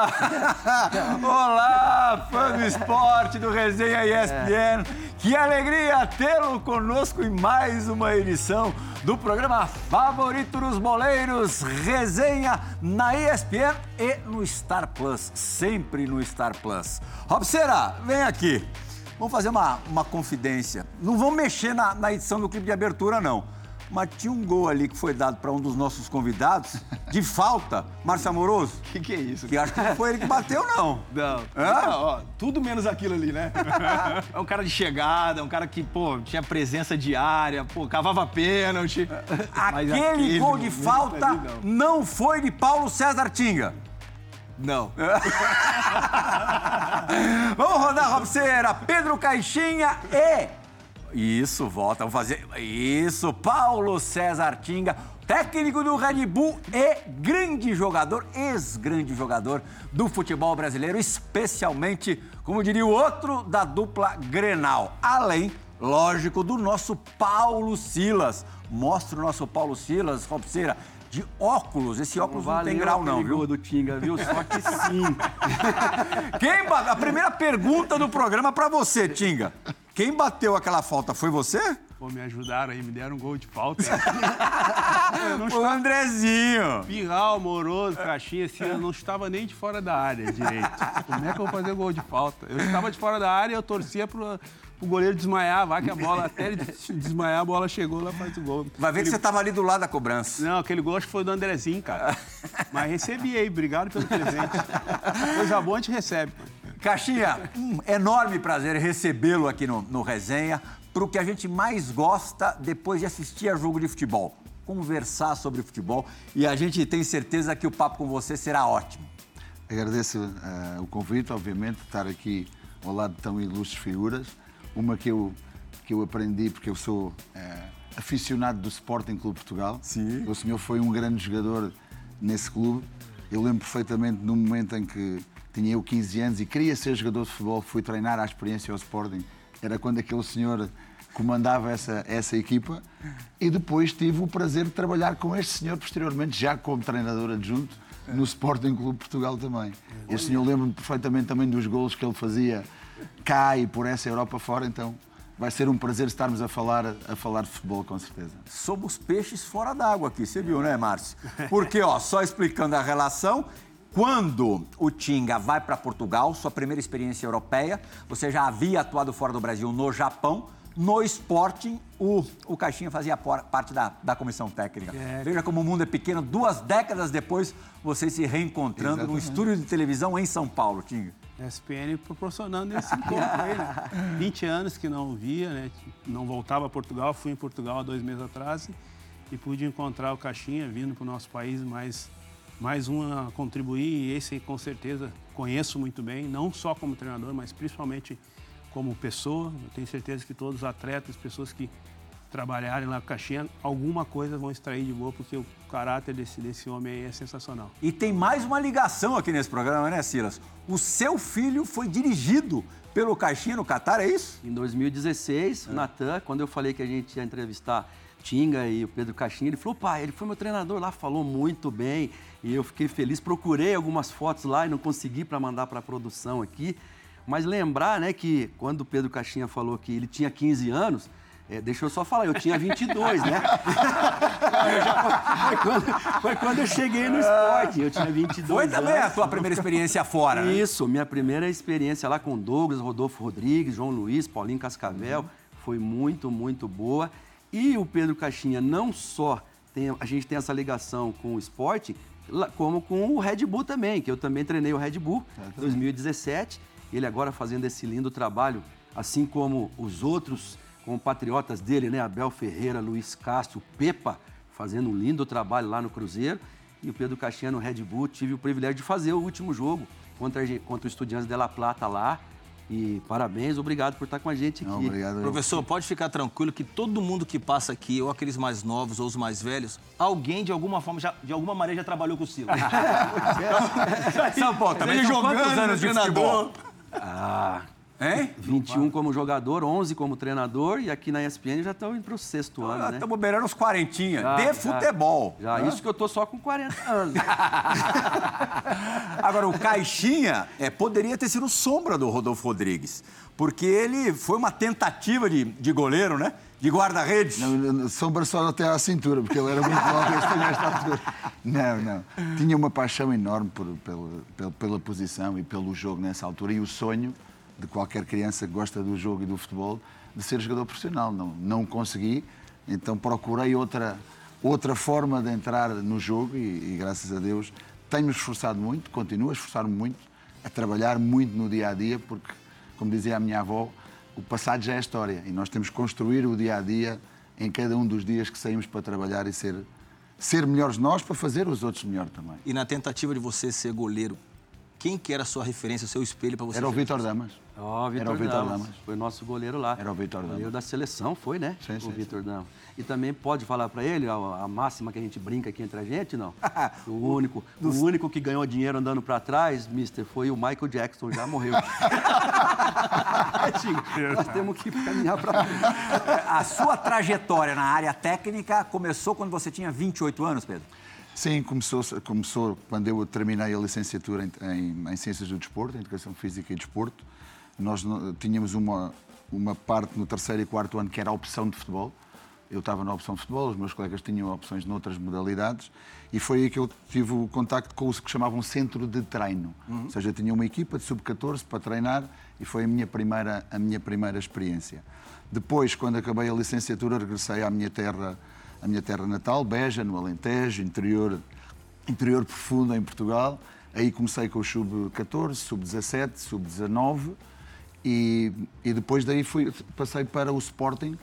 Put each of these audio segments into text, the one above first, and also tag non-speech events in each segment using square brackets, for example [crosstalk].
Olá! [laughs] Olá, fã do esporte do Resenha ESPN. Que alegria tê-lo conosco em mais uma edição do programa favorito dos boleiros, Resenha na ESPN e no Star Plus, sempre no Star Plus. Robseira, vem aqui. Vamos fazer uma, uma confidência. Não vamos mexer na, na edição do clipe de abertura, não mas tinha um gol ali que foi dado para um dos nossos convidados, de falta. Márcio Amoroso. O que, que, é isso? Que acho que não foi ele que bateu, não. Não. Não, ó, tudo menos aquilo ali, né? é um cara de chegada, um cara que, pô, tinha presença diária, pô, cavava pênalti. Aquele, aquele gol de falta ali, não. não foi de Paulo César Tinga. Não. [laughs] Vamos rodar, Robceira. Pedro Caixinha e isso, volta. Vamos fazer. Isso, Paulo César Tinga, técnico do Red Bull e grande jogador, ex-grande jogador do futebol brasileiro, especialmente, como diria o outro, da dupla Grenal. Além, lógico, do nosso Paulo Silas. Mostra o nosso Paulo Silas, Robceira, de óculos. Esse óculos não, não tem grau, não, viu? do Tinga, viu? Só que sim. [laughs] Quem A primeira pergunta do programa para você, Tinga. Quem bateu aquela falta foi você? Pô, me ajudaram aí, me deram um gol de falta. [laughs] o Andrezinho. Pirral, Moroso, Caixinha, assim, eu não estava nem de fora da área direito. Como é que eu vou fazer gol de falta? Eu estava de fora da área e eu torcia pro, pro goleiro desmaiar, vai que a bola, até ele desmaiar, a bola chegou lá faz o gol. Vai ver aquele... que você estava ali do lado da cobrança. Não, aquele gol acho que foi do Andrezinho, cara. Mas recebi aí, obrigado pelo presente. Coisa boa a gente recebe. Caixinha, um enorme prazer recebê-lo aqui no, no Resenha, para o que a gente mais gosta depois de assistir a jogo de futebol. Conversar sobre futebol e a gente tem certeza que o papo com você será ótimo. Agradeço uh, o convite, obviamente, de estar aqui ao lado de tão ilustres figuras. Uma que eu, que eu aprendi porque eu sou uh, aficionado do Sporting Clube Portugal. Sim. O senhor foi um grande jogador nesse clube. Eu lembro perfeitamente no momento em que tinha eu 15 anos e queria ser jogador de futebol, fui treinar à experiência ao Sporting. Era quando aquele senhor comandava essa, essa equipa e depois tive o prazer de trabalhar com este senhor posteriormente, já como treinador adjunto, no Sporting Clube Portugal também. Este senhor lembro-me perfeitamente também dos golos que ele fazia cá e por essa Europa fora, então vai ser um prazer estarmos a falar, a falar de futebol, com certeza. Somos peixes fora d'água aqui, você viu, né, Márcio? Porque, ó, só explicando a relação, quando o Tinga vai para Portugal, sua primeira experiência europeia, você já havia atuado fora do Brasil no Japão. No Sporting, o, o Caixinha fazia parte da, da comissão técnica. É. Veja como o mundo é pequeno. Duas décadas depois, vocês se reencontrando Exatamente. num estúdio de televisão em São Paulo, Tinga. SPN proporcionando esse encontro aí, né? [laughs] 20 anos que não via, né? Não voltava a Portugal, fui em Portugal há dois meses atrás e pude encontrar o Caixinha vindo para o nosso país mais mais um a contribuir e esse com certeza conheço muito bem, não só como treinador, mas principalmente como pessoa. Eu tenho certeza que todos os atletas, pessoas que trabalharem lá com Caixinha, alguma coisa vão extrair de boa, porque o caráter desse, desse homem aí é sensacional. E tem mais uma ligação aqui nesse programa, né, Silas? O seu filho foi dirigido pelo Caixinha no Catar, é isso? Em 2016, é. o Natan, quando eu falei que a gente ia entrevistar Tinga e o Pedro Caixinha, ele falou, pai, ele foi meu treinador lá, falou muito bem. E eu fiquei feliz, procurei algumas fotos lá e não consegui para mandar para a produção aqui. Mas lembrar, né, que quando o Pedro Caixinha falou que ele tinha 15 anos, é, deixa eu só falar, eu tinha 22, né? [laughs] foi, quando, foi, quando, eu cheguei no esporte, eu tinha 22 Foi também anos. a tua primeira experiência fora, né? Isso, minha primeira experiência lá com Douglas, Rodolfo Rodrigues, João Luiz, Paulinho Cascavel, foi muito, muito boa. E o Pedro Caixinha não só tem, a gente tem essa ligação com o esporte, como com o Red Bull também, que eu também treinei o Red Bull em 2017. Ele agora fazendo esse lindo trabalho, assim como os outros compatriotas dele, né? Abel Ferreira, Luiz Castro, Pepa, fazendo um lindo trabalho lá no Cruzeiro. E o Pedro Caixinha no Red Bull, tive o privilégio de fazer o último jogo contra, contra o Estudiantes de La Plata lá. E parabéns, obrigado por estar com a gente aqui. Não, obrigado. Professor, pode ficar tranquilo que todo mundo que passa aqui, ou aqueles mais novos ou os mais velhos, alguém de alguma forma, já, de alguma maneira já trabalhou com o Silas. [laughs] São Paulo, também jogando, quantos anos de futebol? Ah, Hein? 21 como jogador, 11 como treinador e aqui na ESPN já estão indo para o sexto ano, né? Estamos beirando os quarentinha. Já, de já. futebol. Já, Hã? isso que eu tô só com 40 anos. [laughs] Agora, o Caixinha é, poderia ter sido sombra do Rodolfo Rodrigues, porque ele foi uma tentativa de, de goleiro, né? De guarda-redes. Não, não, sombra só até à cintura, porque ele era muito alto este nesta altura. Não, não. Tinha uma paixão enorme por, pela, pela, pela posição e pelo jogo nessa altura e o sonho de qualquer criança que gosta do jogo e do futebol de ser jogador profissional. Não, não consegui, então procurei outra, outra forma de entrar no jogo e, e graças a Deus tenho-me esforçado muito, continuo a esforçar-me muito, a trabalhar muito no dia a dia, porque, como dizia a minha avó, o passado já é história e nós temos que construir o dia a dia em cada um dos dias que saímos para trabalhar e ser, ser melhores nós para fazer os outros melhor também. E na tentativa de você ser goleiro, quem que era a sua referência, o seu espelho para você? Era o Vitor Damas. Ó, Era Vitor o Vitor Damas. Damas. Foi nosso goleiro lá. Era o Vitor Goleiro Damas. da seleção, foi, né? Sim, o sim, Vitor Damas. E também pode falar pra ele a, a máxima que a gente brinca aqui entre a gente, não? [laughs] o único, o único que ganhou dinheiro andando pra trás, mister, foi o Michael Jackson, já morreu. [laughs] Nós temos que caminhar pra frente. [laughs] A sua trajetória na área técnica começou quando você tinha 28 anos, Pedro? Sim, começou, começou quando eu terminei a licenciatura em, em- em Ciências do Desporto, em Educação Física e Desporto. Nós tínhamos uma, uma parte no terceiro e quarto ano que era a opção de futebol. Eu estava na opção de futebol, os meus colegas tinham opções noutras modalidades e foi aí que eu tive o contacto com o que chamavam centro de treino. Ou seja, tinha uma equipa de sub-14 para treinar e foi a minha, primeira, a minha primeira experiência. Depois, quando acabei a licenciatura, regressei à minha terra, à minha terra natal, Beja, no Alentejo, interior, interior profundo em Portugal. Aí comecei com o sub-14, sub-17, sub-19 e, e depois daí fui, passei para o Sporting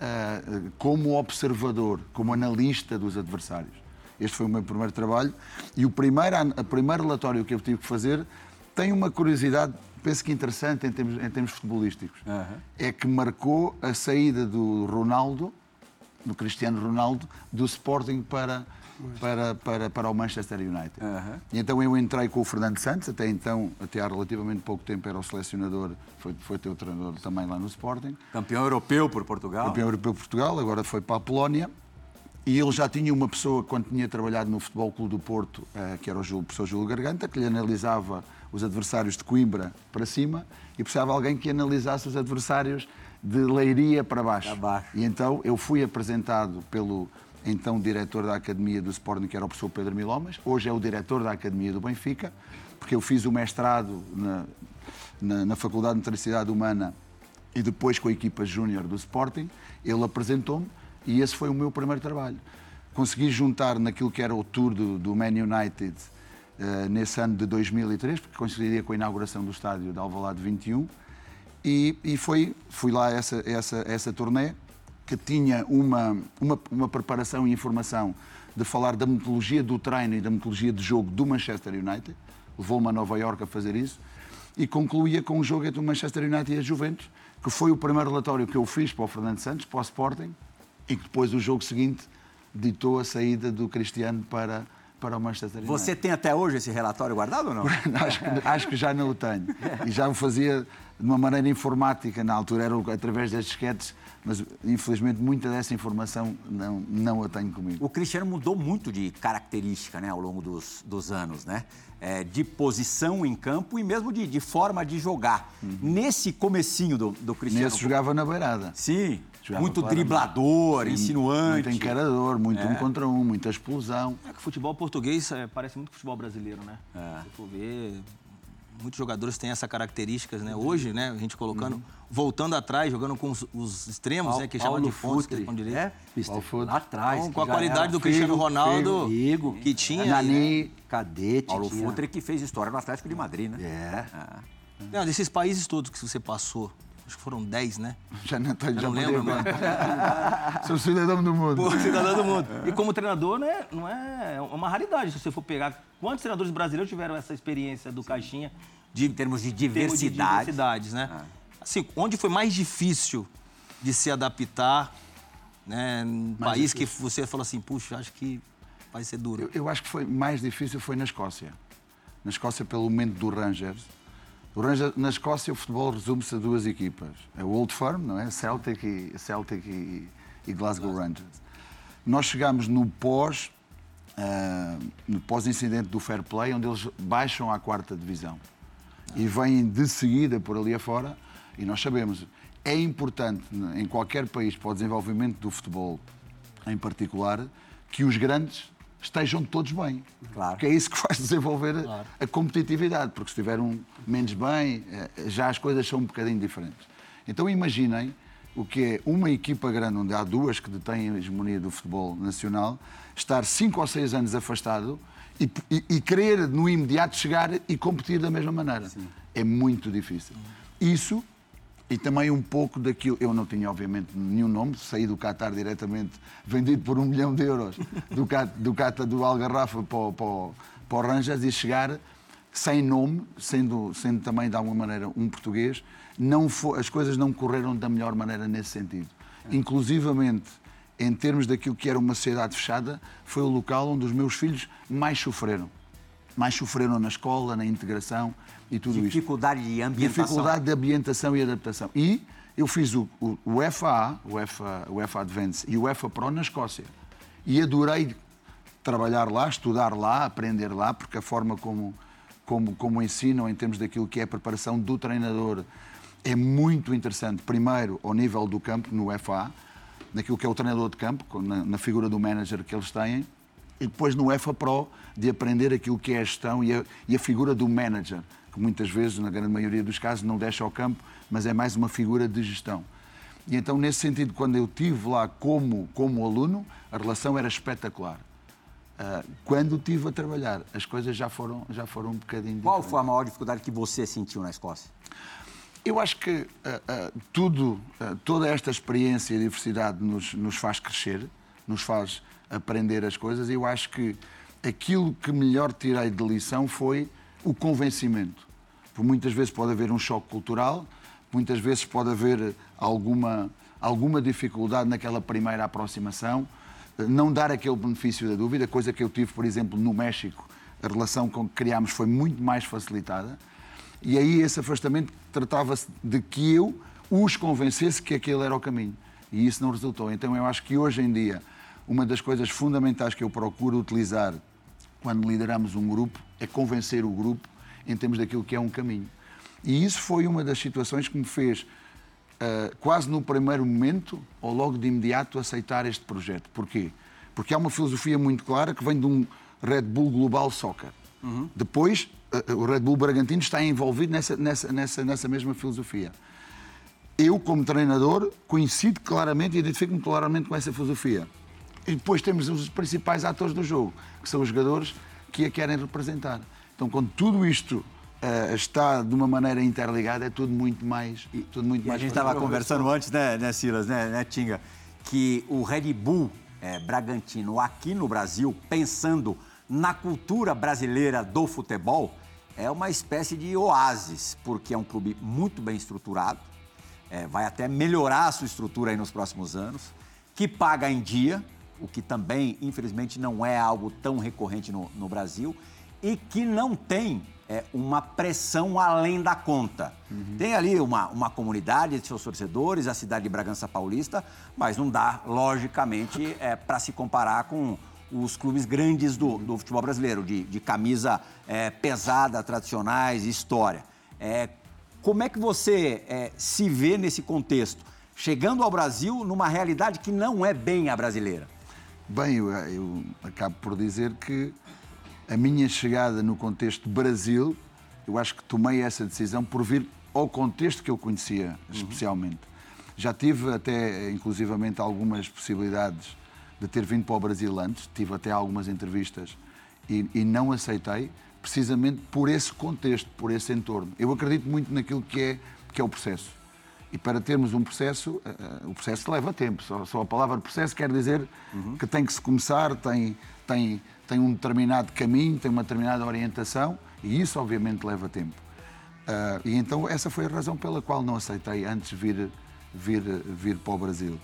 ah, como observador, como analista dos adversários. Este foi o meu primeiro trabalho e o primeiro, o primeiro relatório que eu tive que fazer tem uma curiosidade, penso que interessante em termos, em termos futebolísticos. É que marcou a saída do Ronaldo, do Cristiano Ronaldo, do Sporting para, para, para, para o Manchester United. E então eu entrei com o Fernando Santos, até então, até há relativamente pouco tempo era o selecionador, foi, foi teu treinador também lá no Sporting. Campeão europeu por Portugal. Campeão europeu de Portugal, agora foi para a Polónia. E ele já tinha uma pessoa, quando tinha trabalhado no Futebol Clube do Porto, eh, que era o Júlio- professor Júlio Garganta, que lhe analisava os adversários de Coimbra para cima e precisava alguém que analisasse os adversários de Leiria para baixo. Para baixo. E então eu fui apresentado pelo então diretor da Academia do Sporting, que era o professor Pedro Milomas, hoje é o diretor da Academia do Benfica, porque eu fiz o mestrado na, na, na Faculdade de Motricidade Humana e depois com a equipa júnior do Sporting, ele apresentou-me e esse foi o meu primeiro trabalho. Consegui juntar naquilo que era o tour do, do Man United eh, nesse ano de 2003, porque coincidiria com a inauguração do estádio de Alvalade 21, e, e foi, fui lá essa, essa, essa turnê que tinha uma, uma, uma preparação e informação de falar da metodologia do treino e da metodologia de jogo do Manchester United. Levou-me a Nova Iorque a fazer isso. E concluía com um jogo entre o Manchester United e a Juventus, que foi o primeiro relatório que eu fiz para o Fernando Santos, para o Sporting, e que depois o jogo seguinte ditou a saída do Cristiano para, para o Manchester United. Você tem até hoje esse relatório guardado ou [laughs] não? acho, que, acho que já não o tenho. E já o fazia de uma maneira informática, na altura era através das disquetes, mas infelizmente muita dessa informação não, não a tenho comigo. O Cristiano mudou muito de característica né, ao longo dos, dos anos, né? É, de posição em campo e mesmo de, de forma de jogar. Nesse comecinho do, do Cristiano... Nesse jogava na beirada. Sim, Jogava muito claramente. driblador, Sim, insinuante. Muito encarador, muito um contra um, muita explosão. É que o futebol português é, parece muito com o futebol brasileiro, né? Se for ver, muitos jogadores têm essas características, né? Hoje, né, a gente colocando, voltando atrás, jogando com os, os extremos, né, que chamam de pontos, que com direito. é, Paulo atrás. Então, com a qualidade era do Cristiano Ronaldo, que tinha. Nani, Cadete. Paulo tinha- Futre que fez história no Atlético de Madrid, né? É. Não, desses países todos que você passou, acho que foram 10, né? já não Eu já não lembro, mano. [laughs] Sou cidadão do mundo. Pô, cidadão do mundo. E como treinador, né, não é, é uma raridade se você for pegar. Quantos treinadores brasileiros tiveram essa experiência do Caixinha De, em termos de em termos de diversidade. diversidades, né? Assim, onde foi mais difícil de se adaptar, né? Num país que você falou assim, puxa, acho que vai ser duro. Eu, eu acho que foi mais difícil foi na Escócia. Na Escócia, pelo momento do Rangers. Rangers, na Escócia, o futebol resume-se a duas equipas. É o Old Firm, não é? Celtic e, Celtic e, e Glasgow Rangers. Nós chegamos no pós, uh, no pós-incidente do Fair Play, onde eles baixam à quarta divisão. E vêm de seguida por ali afora, e nós sabemos, é importante em qualquer país para o desenvolvimento do futebol em particular, que os grandes estejam todos bem. Claro. Porque é isso que [laughs] faz desenvolver claro. a, competitividade, porque se estiver um menos bem, eh, já as coisas são um bocadinho diferentes. Então imaginem o que é uma equipa grande, onde há duas que detêm a hegemonia do futebol nacional, estar cinco ou seis anos afastado e, e, e querer no imediato chegar e competir da mesma maneira. Sim. É muito difícil. Isso e também um pouco daquilo. Eu não tinha, obviamente, nenhum nome, saí do Qatar diretamente, vendido por um milhão de euros do, do Qatar do Algarrafa para, para, para o e chegar sem nome, sendo, sendo também de alguma maneira um português, não foi, as coisas não correram da melhor maneira nesse sentido. Inclusivamente, em termos daquilo que era uma sociedade fechada, foi o local onde os meus filhos mais sofreram. Mais sofreram na escola, na integração e tudo Dificuldade isto. de ambientação. Dificuldade de ambientação e adaptação. E eu fiz o, o, o FA, o FA, o FA Advance e o FA Pro na Escócia. E adorei trabalhar lá, estudar lá, aprender lá, porque a forma como, como, como ensinam em termos daquilo que é a preparação do treinador é muito interessante. Primeiro, ao nível do campo, no FA, naquilo que é o treinador de campo, na, na figura do manager que eles têm, e depois no FA Pro, de aprender aquilo que é a gestão e a, e a figura do manager que muitas vezes, na grande maioria dos casos, não deixa ao campo, mas é mais uma figura de gestão. E então, nesse sentido, quando eu estive lá como, como aluno, a relação era espetacular. Uh, quando estive a trabalhar, as coisas já foram, já foram um bocadinho Qual diferentes. foi a maior dificuldade que você sentiu na Escócia? Eu acho que uh, uh, tudo, toda esta experiência e diversidade nos, nos faz crescer, nos faz aprender as coisas. Eu acho que aquilo que melhor tirei de lição foi o convencimento. Por muitas vezes pode haver um choque cultural, muitas vezes pode haver alguma, alguma dificuldade naquela primeira aproximação, não dar aquele benefício da dúvida, coisa que eu tive, por exemplo, no México, a relação com que criámos foi muito mais facilitada. E aí esse afastamento tratava-se de que eu os convencesse que aquele era o caminho. E isso não resultou. Então eu acho que hoje em dia, uma das coisas fundamentais que eu procuro utilizar quando lideramos um grupo é convencer o grupo em termos daquilo que é um caminho. E isso foi uma das situações que me fez, uh, quase no primeiro momento, ou logo de imediato, aceitar este projeto. Porquê? Porque há uma filosofia muito clara que vem de um Red Bull Global Soccer. Uhum. Depois, uh, o Red Bull Bragantino está envolvido nessa, nessa, nessa, nessa mesma filosofia. Eu, como treinador, coincido claramente e identifico-me claramente com essa filosofia. E depois temos os principais atores do jogo, que são os jogadores que a querem representar. Então, quando tudo isto uh, está de uma maneira interligada, é tudo muito mais. Tudo muito e mais a gente estava conversando antes, né, né, Silas, né, né, Tinga, que o Red Bull é, Bragantino aqui no Brasil, pensando na cultura brasileira do futebol, é uma espécie de oásis, porque é um clube muito bem estruturado, é, vai até melhorar a sua estrutura aí nos próximos anos, que paga em dia, o que também, infelizmente, não é algo tão recorrente no, no Brasil e que não tem é, uma pressão além da conta. Uhum. Tem ali uma, uma comunidade de seus torcedores, a cidade de Bragança Paulista, mas não dá, logicamente, é, para se comparar com os clubes grandes do, do futebol brasileiro, de, de camisa é, pesada, tradicionais, história. É, como é que você é, se vê nesse contexto? Chegando ao Brasil numa realidade que não é bem a brasileira. Bem, eu, eu acabo por dizer que a minha chegada no contexto Brasil, eu acho que tomei essa decisão por vir ao contexto que eu conhecia especialmente. Uhum. Já tive até, inclusivamente, algumas possibilidades de ter vindo para o Brasil antes, tive até algumas entrevistas e, e não aceitei, precisamente por esse contexto, por esse entorno. Eu acredito muito naquilo que é, que é o processo. E para termos um processo, uh, o processo leva tempo. Só, só, a palavra processo quer dizer uhum. que tem que se começar, tem, tem, tem um determinado caminho, tem uma determinada orientação e isso, obviamente, leva tempo. Uh, e então essa foi a razão pela qual não aceitei antes vir, vir, vir para o Brasil.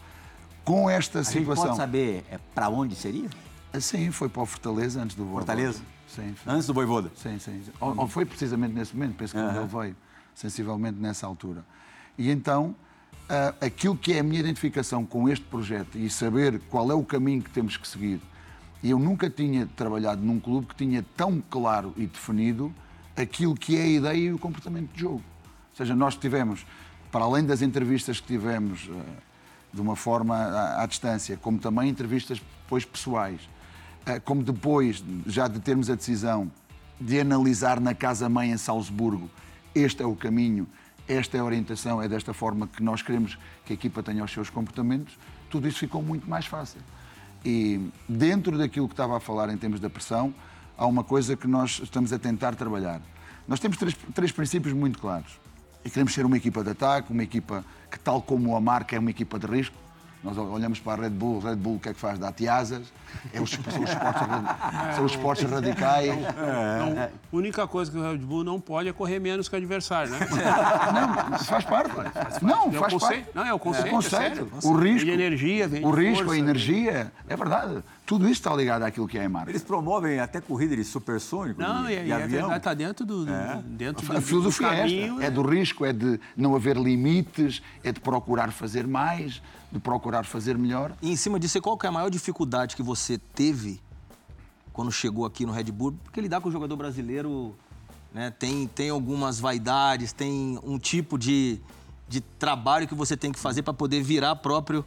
Com esta a situação. pode saber é, para onde seria? Sim, foi para o Fortaleza antes do Voivoda. Fortaleza? Sim. Antes do Voivoda? Sim, sim. Ou, ou, foi precisamente nesse momento, penso que uhum. ele veio. sensivelmente nessa altura. E então, aquilo que é a minha identificação com este projeto e saber qual é o caminho que temos que seguir, eu nunca tinha trabalhado num clube que tinha tão claro e definido aquilo que é a ideia e o comportamento de jogo. Ou seja, nós tivemos, para além das entrevistas que tivemos uh, de uma forma à, à, distância, como também entrevistas depois pessoais, uh, como depois já de termos a decisão de analisar na casa-mãe em Salzburgo, este é o caminho, esta é a orientação, é desta forma que nós queremos que a equipa tenha os seus comportamentos, tudo isso ficou muito mais fácil. E dentro daquilo que estava a falar em termos da pressão, há uma coisa que nós estamos a tentar trabalhar. Nós temos três, três princípios muito claros. E queremos ser uma equipa de ataque, uma equipa que, tal como a marca, é uma equipa de risco. Nós olhamos para a Red Bull, Red Bull o que é que faz? Dá tiasas, é os, são, os esportes, são os esportes radicais. É. a única coisa que o Red Bull não pode é correr menos que o adversário, né? [laughs] Não, faz parte. Não, é faz parte. Não, é o conceito. É o, conceito. É o risco. E energia, vem O risco, força, a energia, é verdade. Tudo isso está ligado àquilo que é a marca. Eles promovem até corrida de supersônico, não, de, e, de é avião. verdade, está dentro do, é. dentro a, do, filosofia do caminho, é esta. É do risco, é de não haver limites, é de procurar fazer mais, de procurar fazer melhor. E em cima disso, qual que é a maior dificuldade que você teve quando chegou aqui no Red Bull? Porque lidar com o jogador brasileiro né, tem, tem algumas vaidades, tem um tipo de, de trabalho que você tem que fazer para poder virar próprio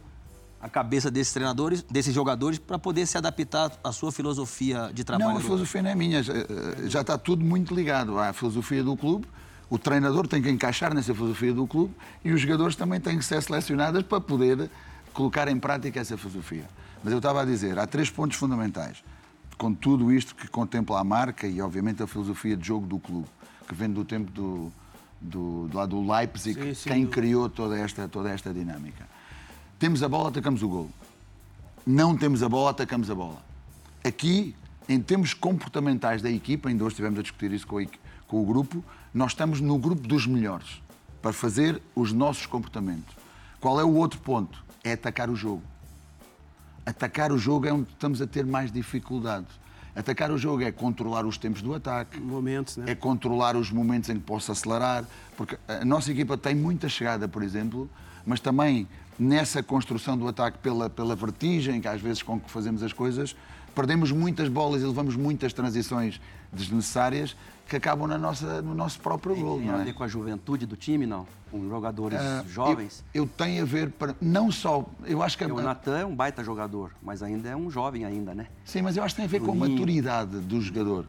a cabeça desses treinadores, desses jogadores, para poder se adaptar à sua filosofia de trabalho? Não, a filosofia não é minha. Já está tudo muito ligado à filosofia do clube. O treinador tem que encaixar nessa filosofia do clube e os jogadores também têm que ser selecionados para poder colocar em prática essa filosofia. Mas eu estava a dizer, há três pontos fundamentais. Com tudo isto que contempla a marca e, obviamente, a filosofia de jogo do clube, que vem do tempo do, do, do, lá do Leipzig, sim, sim, quem do... criou toda esta, toda esta dinâmica. Temos a bola, atacamos o gol. Não temos a bola, atacamos a bola. Aqui, em termos comportamentais da equipa, ainda hoje estivemos a discutir isso com, a, com o grupo, nós estamos no grupo dos melhores para fazer os nossos comportamentos. Qual é o outro ponto? É atacar o jogo. Atacar o jogo é onde estamos a ter mais dificuldades. Atacar o jogo é controlar os tempos do ataque, momentos, né? é controlar os momentos em que posso acelerar, porque a nossa equipa tem muita chegada, por exemplo, mas também nessa construção do ataque pela, pela vertigem, que às vezes com que fazemos as coisas, perdemos muitas bolas e levamos muitas transições desnecessárias que acabam na nossa, no nosso próprio gol. Tem a é? ver com a juventude do time, não? Com jogadores uh, jovens? Eu, eu, tenho a ver para. Não só. Eu acho que o Natan é um baita jogador, mas ainda é um jovem ainda, né? Sim, mas eu acho que tem a ver com a maturidade do jogador.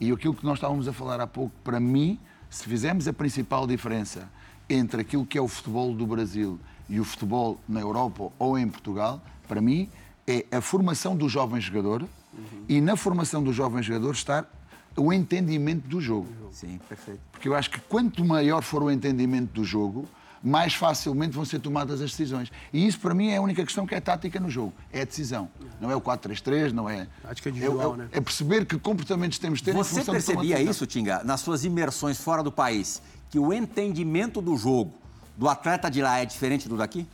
E aquilo que nós estávamos a falar há pouco, para mim, se fizermos a principal diferença entre aquilo que é o futebol do Brasil e o futebol na Europa ou em Portugal, para mim, é a formação do jovem jogador uhum. e na formação do jovem jogador estar o entendimento do jogo. Sim, perfeito. Porque eu acho que quanto maior for o entendimento do jogo, mais facilmente vão ser tomadas as decisões. E isso, para mim, é a única questão que é tática no jogo. É a decisão. Não é o 4-3-3, não é... Tática individual, é, é, né? É perceber que comportamentos temos de ter Você percebia isso, Tinga, nas suas imersões fora do país, que o entendimento do jogo do atleta de lá é diferente do daqui?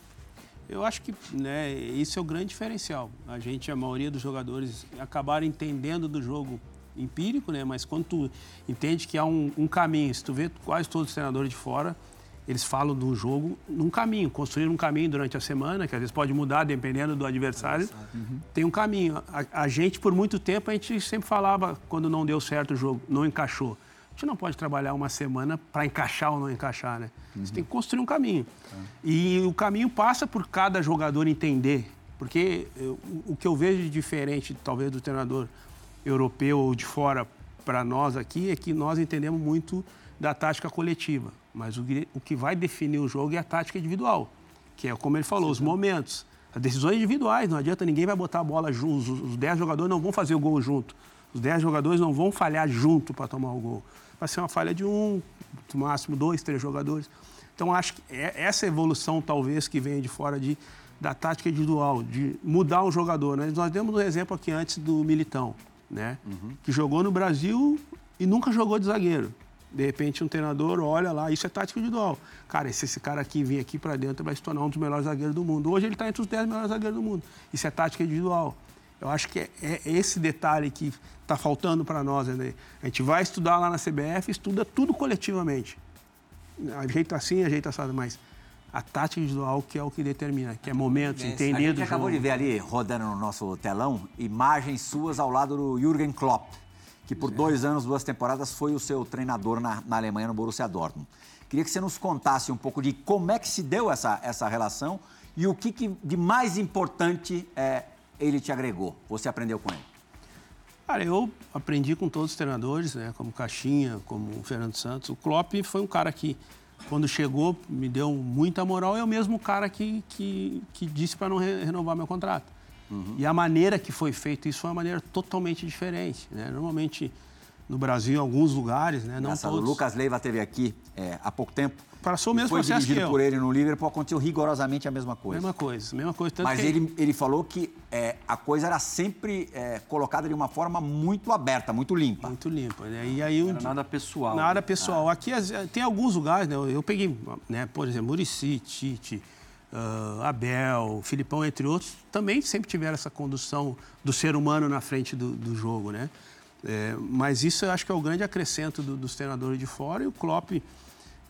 Eu acho que né, isso é o grande diferencial. A gente, a maioria dos jogadores, acabaram entendendo do jogo empírico, né? Mas quando tu entende que há um, um, caminho, se tu vê quase todos os treinadores de fora, eles falam do jogo num caminho, construir um caminho durante a semana, que às vezes pode mudar dependendo do adversário. Uhum. Tem um caminho. A, a, gente, por muito tempo, a gente sempre falava, quando não deu certo o jogo, não encaixou gente não pode trabalhar uma semana para encaixar ou não encaixar, né? Uhum. Você tem que construir um caminho. Uhum. E o caminho passa por cada jogador entender. Porque eu, o que eu vejo de diferente, talvez, do treinador europeu ou de fora para nós aqui, é que nós entendemos muito da tática coletiva. Mas o, o que vai definir o jogo é a tática individual. Que é, como ele falou, Sim, os momentos. As decisões individuais. Não adianta, ninguém vai botar a bola junto. Os 10 jogadores não vão fazer o gol junto. Os 10 jogadores não vão falhar junto para tomar o gol vai ser uma falha de um, no máximo dois, três jogadores. Então, acho que é essa evolução, talvez, que venha de fora de, da tática individual, de mudar um jogador. Né? Nós demos um exemplo aqui antes do Militão, né? Uhum. que jogou no Brasil e nunca jogou de zagueiro. De repente, um treinador olha lá, isso é tática individual. Cara, se esse cara aqui vir aqui para dentro, vai se tornar um dos melhores zagueiros do mundo. Hoje ele está entre os 10 melhores zagueiros do mundo. Isso é tática individual. Eu acho que é, é esse detalhe que está faltando para nós. Né? A gente vai estudar lá na CBF, estuda tudo coletivamente. ajeita assim, ajeita assado, mas a tática individual que é o que determina, que é momentos, entender A gente do acabou jogo. de ver ali, rodando no nosso telão, imagens suas ao lado do Jürgen Klopp, que por dois anos, duas temporadas, foi o seu treinador na, na Alemanha, no Borussia Dortmund. Queria que você nos contasse um pouco de como é que se deu essa, essa relação e o que, que de mais importante é, ele te agregou, você aprendeu com ele. Cara, eu aprendi com todos os treinadores, né? Como Caixinha, como o Fernando Santos. O Klopp foi um cara que, quando chegou, me deu muita moral. É o mesmo cara que, que, que disse para não re- renovar meu contrato. E a maneira que foi feito isso foi uma maneira totalmente diferente. Né? Normalmente, no Brasil, em alguns lugares, né? não Engraçado, o todos... Lucas Leiva esteve aqui é, há pouco tempo. Passou o mesmo foi processo que dirigido eu. por ele no Liverpool, aconteceu rigorosamente a mesma coisa. Mesma coisa, mesma coisa. Tanto Mas que ele, ele falou que é, a coisa era sempre é, colocada de uma forma muito aberta, muito limpa. Muito limpo. Né? E aí um Era dia- nada pessoal. Na área pessoal. Aqui as- tem alguns lugares, né? Eu eu peguei, né, por exemplo, Murici, Tite, ah, Abel, Filipão, entre outros, também sempre tiveram essa condução do ser humano na frente do, do jogo, né? É, mas isso eu acho que é o grande acrescento do- dos treinadores de fora. E o Klopp,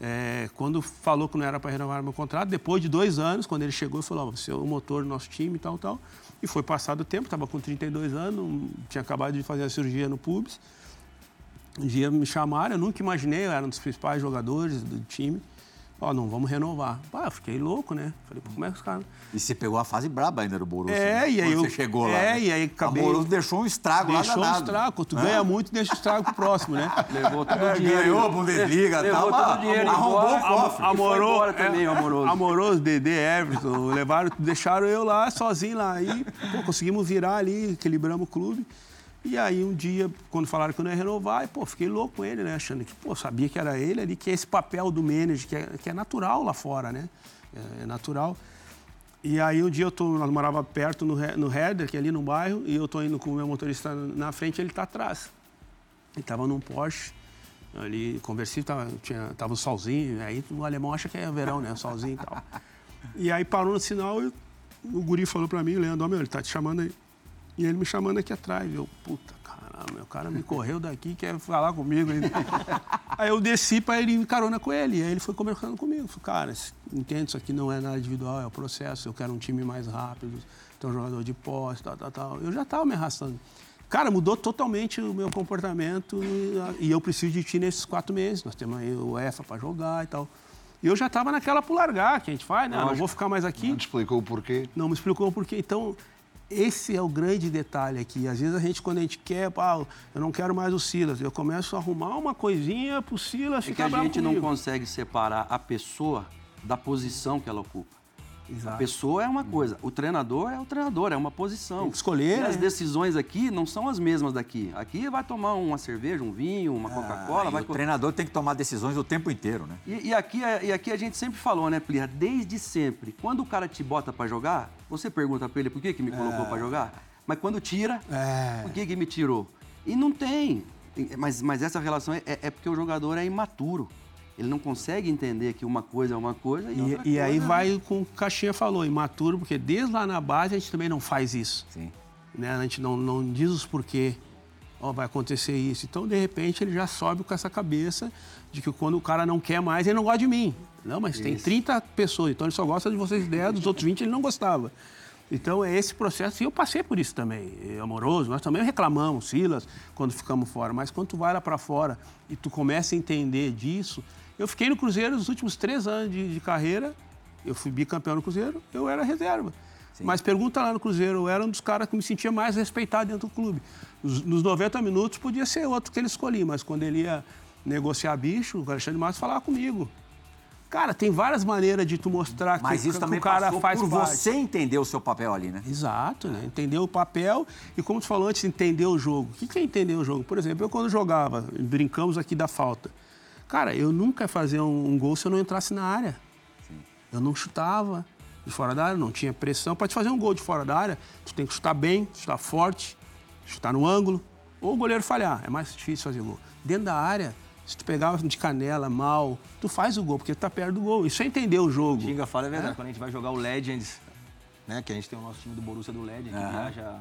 é, quando falou que não era para renovar meu contrato, depois de dois anos, quando ele chegou, falou: "Ó, você é o motor do nosso time e tal, tal. E foi passado o tempo, estava com 32 anos, tinha acabado de fazer a cirurgia no pubis. Um dia me chamaram, eu nunca imaginei, eu era um dos principais jogadores do time. Ó, não, vamos renovar. Pá, eu fiquei louco, né? Falei, pô, como é que os caras. E você pegou a fase braba ainda do Borussia. É, né? e aí Quando eu- você chegou lá. é, né? e aí acabei- O Borussia deixou um estrago lá Deixou um estrago. Tu ganha muito, deixa o estrago pro próximo, né? [laughs] Levou todo É, o dinheiro. ganhou a Bundesliga, Levou tava- todo o dinheiro arrombou o cofre. E foi embora também, o amoroso. é, Amoroso, Dedê, Everton, levaram, deixaram eu lá, sozinho lá. Aí, pô, conseguimos virar ali, equilibramos o clube. E aí, um dia, quando falaram que eu não ia renovar, pô, fiquei louco com ele, né? Achando que, pô, sabia que era ele ali, que é esse papel do manager, que é, que é natural lá fora, né? É, é natural. E aí, um dia, eu tô, nós morava perto no, no Herder, que é ali no bairro, e eu tô indo com o meu motorista na frente, ele tá atrás. Ele tava num Porsche, ali, conversível, tava, tinha, tava o solzinho, aí o alemão acha que é verão, né? Solzinho e tal. E aí parou no sinal e o guri falou pra mim, Leandro, ó, meu, ele tá te chamando aí. E ele me chamando aqui atrás. Eu, puta, caramba, meu cara me correu daqui, quer falar comigo. ainda. [laughs] aí eu desci pra ele ir carona com ele. E aí ele foi conversando comigo. Falei, cara, entende, isso aqui não é nada individual, é o processo. Eu quero um time mais rápido, ter um jogador de posse, tal, tal, tal. Eu já tava me arrastando. Cara, mudou totalmente o meu comportamento e, eu preciso de ti nesses quatro meses. Nós temos aí o EFA para jogar e tal. E eu já estava naquela pro largar que a gente faz, né? Ah, Não vou ficar mais aqui. Não te explicou o porquê? Não me explicou o porquê. Então, esse é o grande detalhe aqui. Às vezes a gente, quando a gente quer, pá, eu não quero mais o Silas, eu começo a arrumar uma coisinha pro Silas É que ficar a bravo gente não comigo. consegue separar a pessoa da posição que ela ocupa. A Exato. pessoa é uma coisa, o treinador é o treinador, é uma posição. Tem que escolher, E as né? decisões aqui não são as mesmas daqui. Aqui vai tomar uma cerveja, um vinho, uma Coca-Cola, Ah, vai o treinador tem que tomar decisões o tempo inteiro, né? E, e aqui, é- e aqui a gente sempre falou, né, Plirra? Desde sempre. Quando o cara te bota pra jogar, você pergunta pra ele por que, que me colocou pra jogar. Mas quando tira, É. por que, que me tirou? E não tem. Mas, mas essa relação é, é porque o jogador é imaturo. Ele não consegue entender que uma coisa é uma coisa e, outra E, e aí coisa- vai com o que o Caixinha falou, imaturo, porque desde lá na base a gente também não faz isso. Sim. né? A gente não, não diz os porquê. Ó, vai acontecer isso. Então, de repente, ele já sobe com essa cabeça de que quando o cara não quer mais, ele não gosta de mim. Não, mas tem 30 pessoas, então ele só gosta de vocês 10, dos outros 20 ele não gostava. Então, é esse processo. E eu passei por isso também. É amoroso, nós também reclamamos, Silas, quando ficamos fora. Mas quando tu vai lá para fora e tu começa a entender disso... Eu fiquei no Cruzeiro os últimos três anos de, de carreira. Eu fui bicampeão no Cruzeiro, eu era reserva. Mas pergunta lá no Cruzeiro, eu era um dos caras que me sentia mais respeitado dentro do clube. Nos, nos 90 minutos podia ser outro que ele escolhia, mas quando ele ia negociar bicho, o Alexandre Matos falava comigo. Cara, tem várias maneiras de tu mostrar Mas que, isso que também o cara faz por parte. você entender o seu papel ali, né? Exato, né? Entender o papel e, como tu falou antes, entender o jogo. O que que é entender o jogo? Por exemplo, eu quando jogava, brincamos aqui da falta. Cara, eu nunca ia fazer um, um gol se eu não entrasse na área. Eu não chutava de fora da área, não tinha pressão. Para te fazer um gol de fora da área, tu tem que chutar bem, chutar forte, chutar no ângulo. Ou o goleiro falhar, é mais difícil fazer gol. Dentro da área, se tu pegar de canela, mal, tu faz o gol, porque tu tá perto do gol. Isso é entender o jogo. Xinga fala é verdade. Quando a gente vai jogar o Legends, né? Que a gente tem o nosso time do Borussia do Legends, que viaja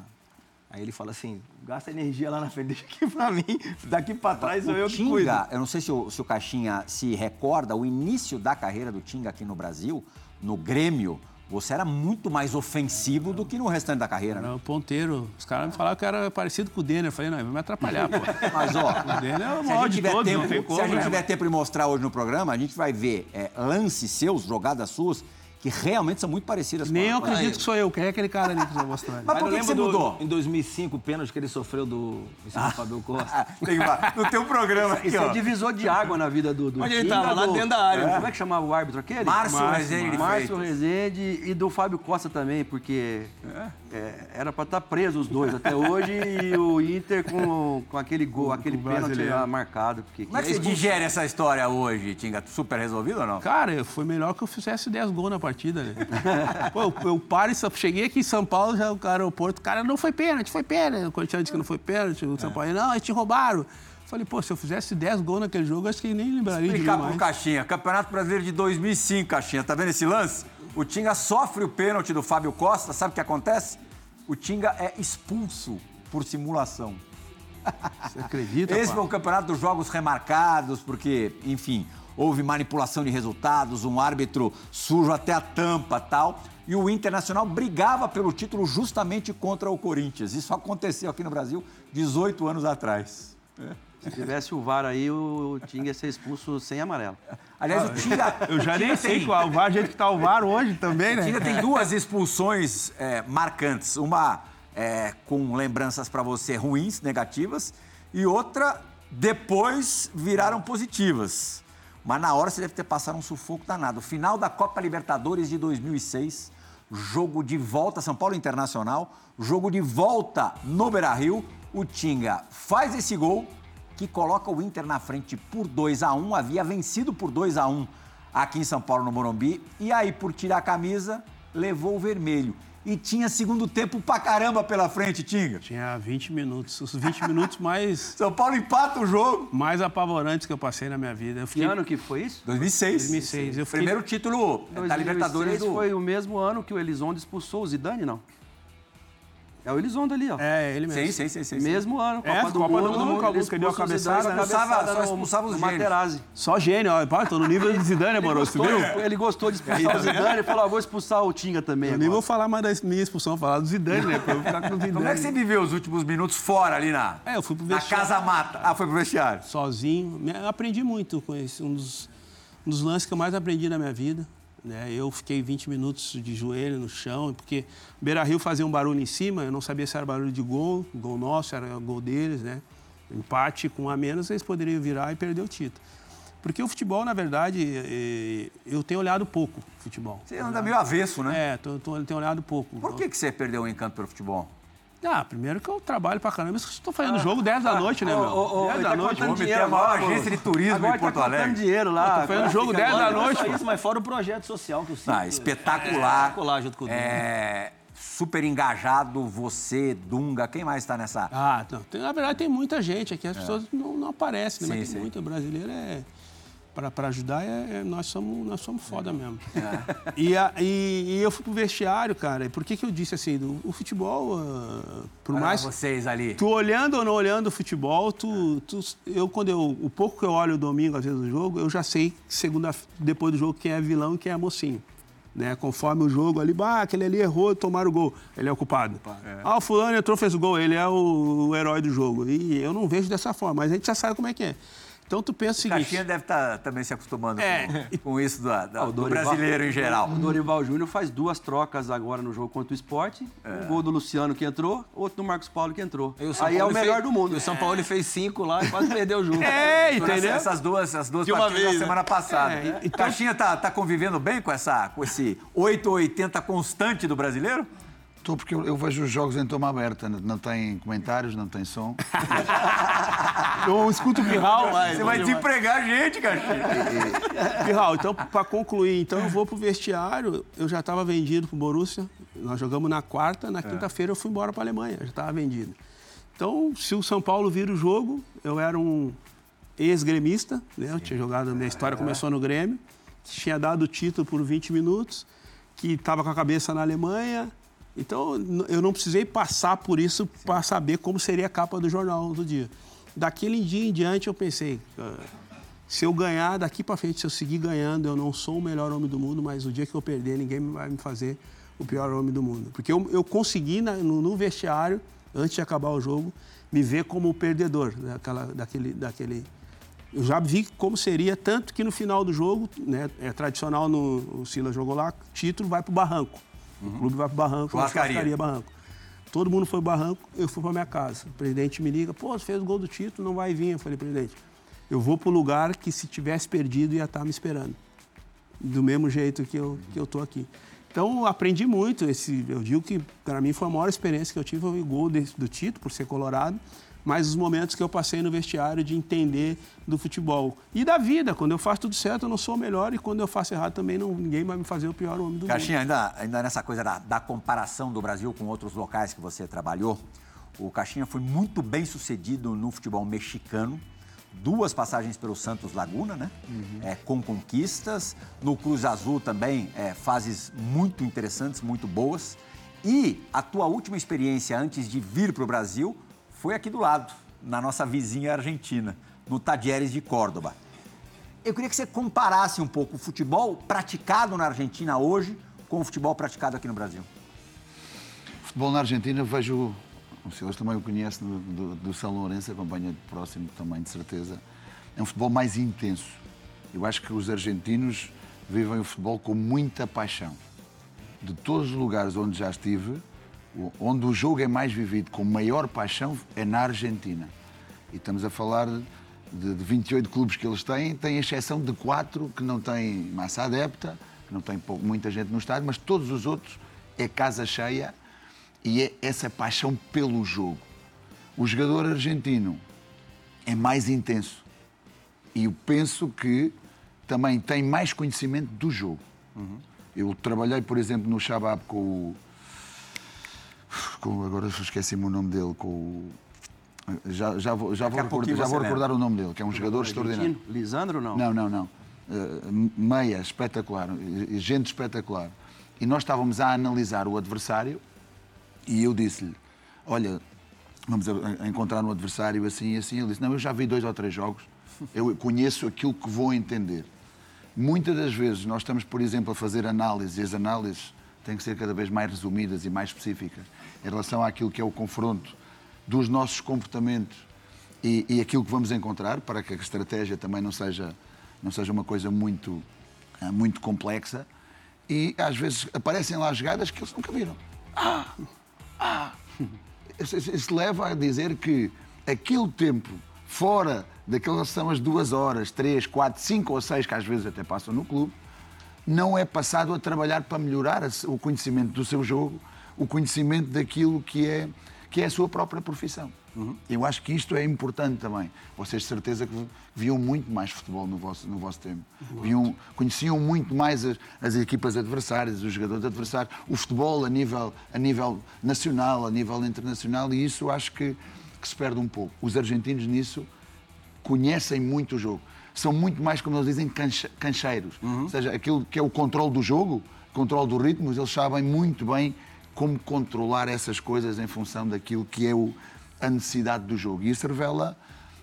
Aí ele fala assim, gasta energia lá na frente, [laughs] deixa aqui pra mim, daqui pra trás sou eu que cuido. Tinga, eu não sei se o, se o Caixinha se recorda, o início da carreira do Tinga aqui no Brasil, no Grêmio, você era muito mais ofensivo do que no restante da carreira, né? Era o ponteiro. Os caras me falaram que era parecido com o Denner. Eu falei, não, vai me atrapalhar, pô. [laughs] Mas, ó, O Denner é o se a maior gente de tiver todos, não tempo, tem se a gente né? tiver tempo de mostrar hoje no programa, a gente vai ver é, lances seus, jogadas suas, que realmente são muito parecidas Nem eu acredito que sou eu. Quem é aquele cara ali que você mostrou? Mas Mas por que, que você do- mudou? Em 2005, o pênalti que ele sofreu do, em cima do Fabio Costa. Ah, [laughs] tem uma- no teu programa aqui, Isso é ó. divisor de água na vida do, do Onde ele tava? Lá do- dentro da área. Como é que chamava o árbitro aquele? Márcio Márcio, Rezende de Márcio. Rezende e do Fábio Costa também, porque é, era para estar preso os dois até hoje e o Inter com, com aquele gol, aquele pênalti lá marcado. Porque Como é que você digere essa história hoje, Tinga? Super resolvido ou não? Cara, foi melhor que eu fizesse 10 gols na partida, né? [laughs] Pô, eu, eu paro e cheguei aqui em São Paulo, já o cara, aeroporto, o cara não foi pênalti, foi pênalti. O Corinthians disse que não foi pênalti, o São Paulo, não, eles te roubaram. Falei, pô, se eu fizesse 10 gols naquele jogo, acho que nem lembraria de mim Explicar pro mais. Caixinha. Campeonato Brasileiro de 2005, Caixinha. Tá vendo esse lance? O Tinga sofre o pênalti do Fábio Costa. Sabe o que acontece? O Tinga é expulso por simulação. Você acredita, Esse pá? foi o campeonato dos jogos remarcados, porque, enfim, houve manipulação de resultados, um árbitro sujo até a tampa tal. E o Internacional brigava pelo título justamente contra o Corinthians. Isso aconteceu aqui no Brasil 18 anos atrás. Se tivesse o VAR aí, o Tinga ia ser expulso sem amarelo. Aliás, o Tinga. Eu já o nem sei tem- qual o VAR, do jeito que tá o VAR hoje também, né? Tinga tem duas expulsões é, marcantes. Uma é, com lembranças para você ruins, negativas, e outra depois viraram positivas. Mas na hora você deve ter passado um sufoco danado. Final da Copa Libertadores de 2006, jogo de volta, São Paulo Internacional, jogo de volta no Beira-Rio. O Tinga faz esse gol que coloca o Inter na frente por 2 a 1 havia vencido por 2 a 1 aqui em São Paulo, no Morumbi, e aí, por tirar a camisa, levou o vermelho. E tinha segundo tempo pra caramba pela frente, Tinga. Tinha 20 minutos, os 20 [laughs] minutos mais, São Paulo empata o jogo. mais apavorantes que eu passei na minha vida. Eu Que fiquei, ano que foi isso? 2006. 2006, eu fiquei- Primeiro título da 2006 Libertadores do... foi o mesmo ano que o Elizondo expulsou o Zidane, não? É o Elizondo ali, ó. É, ele mesmo. Sim, sim, sim, sim. sim. Mesmo ano, Copa É, do Copa do Mundo, Mundo, Copa do Mundo, que deu a Zidane, cabeçada, cabeçada só expulsava os gênios. Materazzi. Só gênio, ó. Pá, tô no nível do Zidane, Amoroso, tu viu? Ele gostou de expulsar o Zidane e falou, ah, vou expulsar o Tinga também Eu nem vou falar mais da minha expulsão, vou falar do Zidane, né? Pra eu ficar com o Zidane. Como é que você viveu os últimos minutos fora ali na, É, eu fui pro na vestiário. Casa Mata? Ah, foi pro vestiário. sozinho. Eu aprendi muito com esse, um dos, um dos lances que eu mais aprendi na minha vida. Né? Eu fiquei 20 minutos de joelho no chão, porque o Beira Rio fazia um barulho em cima, eu não sabia se era barulho de gol, gol nosso, era gol deles, né? Empate com um a menos, eles poderiam virar e perder o título. Porque o futebol, na verdade, eh, eu tenho olhado pouco futebol. Você anda meio avesso, né? É, tô, tô, tenho olhado pouco. Por que, que você perdeu o encanto pelo futebol? Ah, primeiro que eu trabalho pra caramba, estou fazendo jogo 10 da noite, né, meu? Ô, ô, ô, 10 ele da tá noite. Vamos meter dinheiro a maior agência de turismo Agora em Porto tá Alegre. dinheiro lá. tô fazendo jogo fica 10 da. Não noite, só pô. isso, mas fora o projeto social que eu sinto. Ah, espetacular. Espetacular junto com o Dunga. É, super engajado, você, Dunga, quem mais está nessa? Ah, não, tem- na verdade tem muita gente aqui, as pessoas não, não aparecem, né? Sim, mas sim. tem muita brasileira é para ajudar é, é- nós somos nós somos foda mesmo. E, a- e- e eu fui pro vestiário, cara. E por que que eu disse assim, do- o futebol, ah, por Olha mais vocês ali. tu olhando ou não olhando o futebol, tu, tu- eu quando eu o pouco que eu olho o domingo às vezes do jogo, eu já sei segunda depois do jogo quem é vilão e quem é mocinho. Né? Conforme o jogo ali, bah, aquele ali errou, tomaram o gol, ele é o culpado. Ah, o fulano entrou, fez o gol, ele é o, o herói do jogo. E eu não vejo dessa forma, mas a gente já sabe como é que é. Então tu pensa o seguinte, Caixinha deve estar também se acostumando É. com, com isso da- da- Ah, do brasileiro em geral. O Dorival Júnior faz duas trocas agora no jogo contra o esporte. Um gol do Luciano que entrou, outro do Marcos Paulo que entrou. Aí é Paulo o melhor fez- do mundo. E o São Paulo fez cinco lá e quase perdeu o jogo. [laughs] É, entendeu? Essas duas, essas duas partidas vez, da né? semana passada. É, então- Caixinha tá, tá convivendo bem com, essa, com esse 880 constante do brasileiro? Estou porque eu, eu vejo os jogos em toma aberta, não- não tem comentários, não tem som. [laughs] eu escuto o Pirral, mas... Você vai desempregar a gente, Caixinha. [laughs] Pirral, então, para concluir, então eu vou pro vestiário, eu já estava vendido pro Borussia, nós jogamos na quarta, na quinta-feira eu fui embora para Alemanha, já estava vendido. Então, se o São Paulo vira o jogo, eu era um ex-gremista, né? Eu tinha jogado, minha história começou no Grêmio, tinha dado o título por 20 minutos, que estava com a cabeça na Alemanha, Então, eu não precisei passar por isso para saber como seria a capa do jornal do dia. Daquele dia em diante, eu pensei, se eu ganhar daqui para frente, se eu seguir ganhando, eu não sou o melhor homem do mundo, mas o dia que eu perder, ninguém vai me fazer o pior homem do mundo. Porque eu, eu consegui, na, no, no, vestiário, antes de acabar o jogo, me ver como o perdedor daquela, daquele, daquele... Eu já vi como seria, tanto que no final do jogo, né, é tradicional, no, o Silas jogou lá, título vai para o barranco. Uhum. O clube vai para o barranco, churrascaria barranco. Todo mundo foi para o barranco, eu fui para minha casa. O presidente me liga, pô, você fez o gol do título, não vai vir. Eu falei, presidente, eu vou para o lugar que se tivesse perdido ia estar tá me esperando. Do mesmo jeito que eu, que eu tô aqui. Então, aprendi muito. Esse, eu digo que, para mim, foi a maior experiência que eu tive, foi o gol de, do título, por ser colorado, mas os momentos que eu passei no vestiário de entender do futebol. E da vida, quando eu faço tudo certo, eu não sou o melhor, e quando eu faço errado também, não, ninguém vai me fazer o pior homem do Caixinha, mundo. Ainda, ainda nessa coisa da, da comparação do Brasil com outros locais que você trabalhou, o Caixinha foi muito bem sucedido no futebol mexicano, duas passagens pelo Santos Laguna, né? Uhum. É, com conquistas. No Cruz Azul também, é, fases muito interessantes, muito boas. E a tua última experiência antes de vir para o Brasil foi aqui do lado, na nossa vizinha Argentina, no Tadieres de Córdoba. Eu queria que você comparasse um pouco o futebol praticado na Argentina hoje com o futebol praticado aqui no Brasil. Futebol na Argentina, vejo os senhores também o conhecem do, do, do São Lourenço, acompanha de próximo também, de certeza. É um futebol mais intenso. Eu acho que os argentinos vivem o futebol com muita paixão. De todos os lugares onde já estive, onde o jogo é mais vivido com maior paixão é na Argentina. E estamos a falar de, de 28 clubes que eles têm, tem exceção de quatro que não têm massa adepta, que não tem muita gente no estádio, mas todos os outros é casa cheia e é essa paixão pelo jogo. O jogador argentino é mais intenso e eu penso que também tem mais conhecimento do jogo. Uhum. Eu trabalhei, por exemplo, no Shabab com o. Com, agora esqueci-me o nome dele, com. Já, já vou, já vou, recordar, já vou recordar o nome dele, que é um jogador extraordinário. Lisandro não? Não, não, não. Uh, meia, espetacular, gente espetacular. E nós estávamos a analisar o adversário e eu disse-lhe: Olha, vamos encontrar um adversário assim e assim. Ele disse: Não, eu já vi dois ou três jogos, eu conheço aquilo que vou entender. Muitas das vezes nós estamos, por exemplo, a fazer análises e as análises têm que ser cada vez mais resumidas e mais específicas em relação àquilo que é o confronto dos nossos comportamentos e, e aquilo que vamos encontrar para que a estratégia também não seja, não seja uma coisa muito, eh, muito complexa. E às vezes aparecem lá jogadas que eles nunca viram. Ah, ah! [laughs] Isso leva a dizer que aquele tempo fora daquelas são as duas horas, três, quatro, cinco ou seis que às vezes até passam no clube, não é passado a trabalhar para melhorar o conhecimento do seu jogo, o conhecimento daquilo que é, que é a sua própria profissão. Uhum. Eu acho que isto é importante também. Vocês de certeza que viam muito mais futebol no vosso, no vosso tempo. Uhum. Viam, conheciam muito mais as, as, equipas adversárias, os jogadores adversários, o futebol a nível, a nível nacional, a nível internacional, e isso acho que, que se perde um pouco. Os argentinos nisso conhecem muito o jogo. São muito mais, como eles dizem, cancheiros. Uhum. Ou seja, aquilo que é o controle do jogo, controle do ritmo, eles sabem muito bem como controlar essas coisas em função daquilo que é o, a necessidade do jogo. E isso revela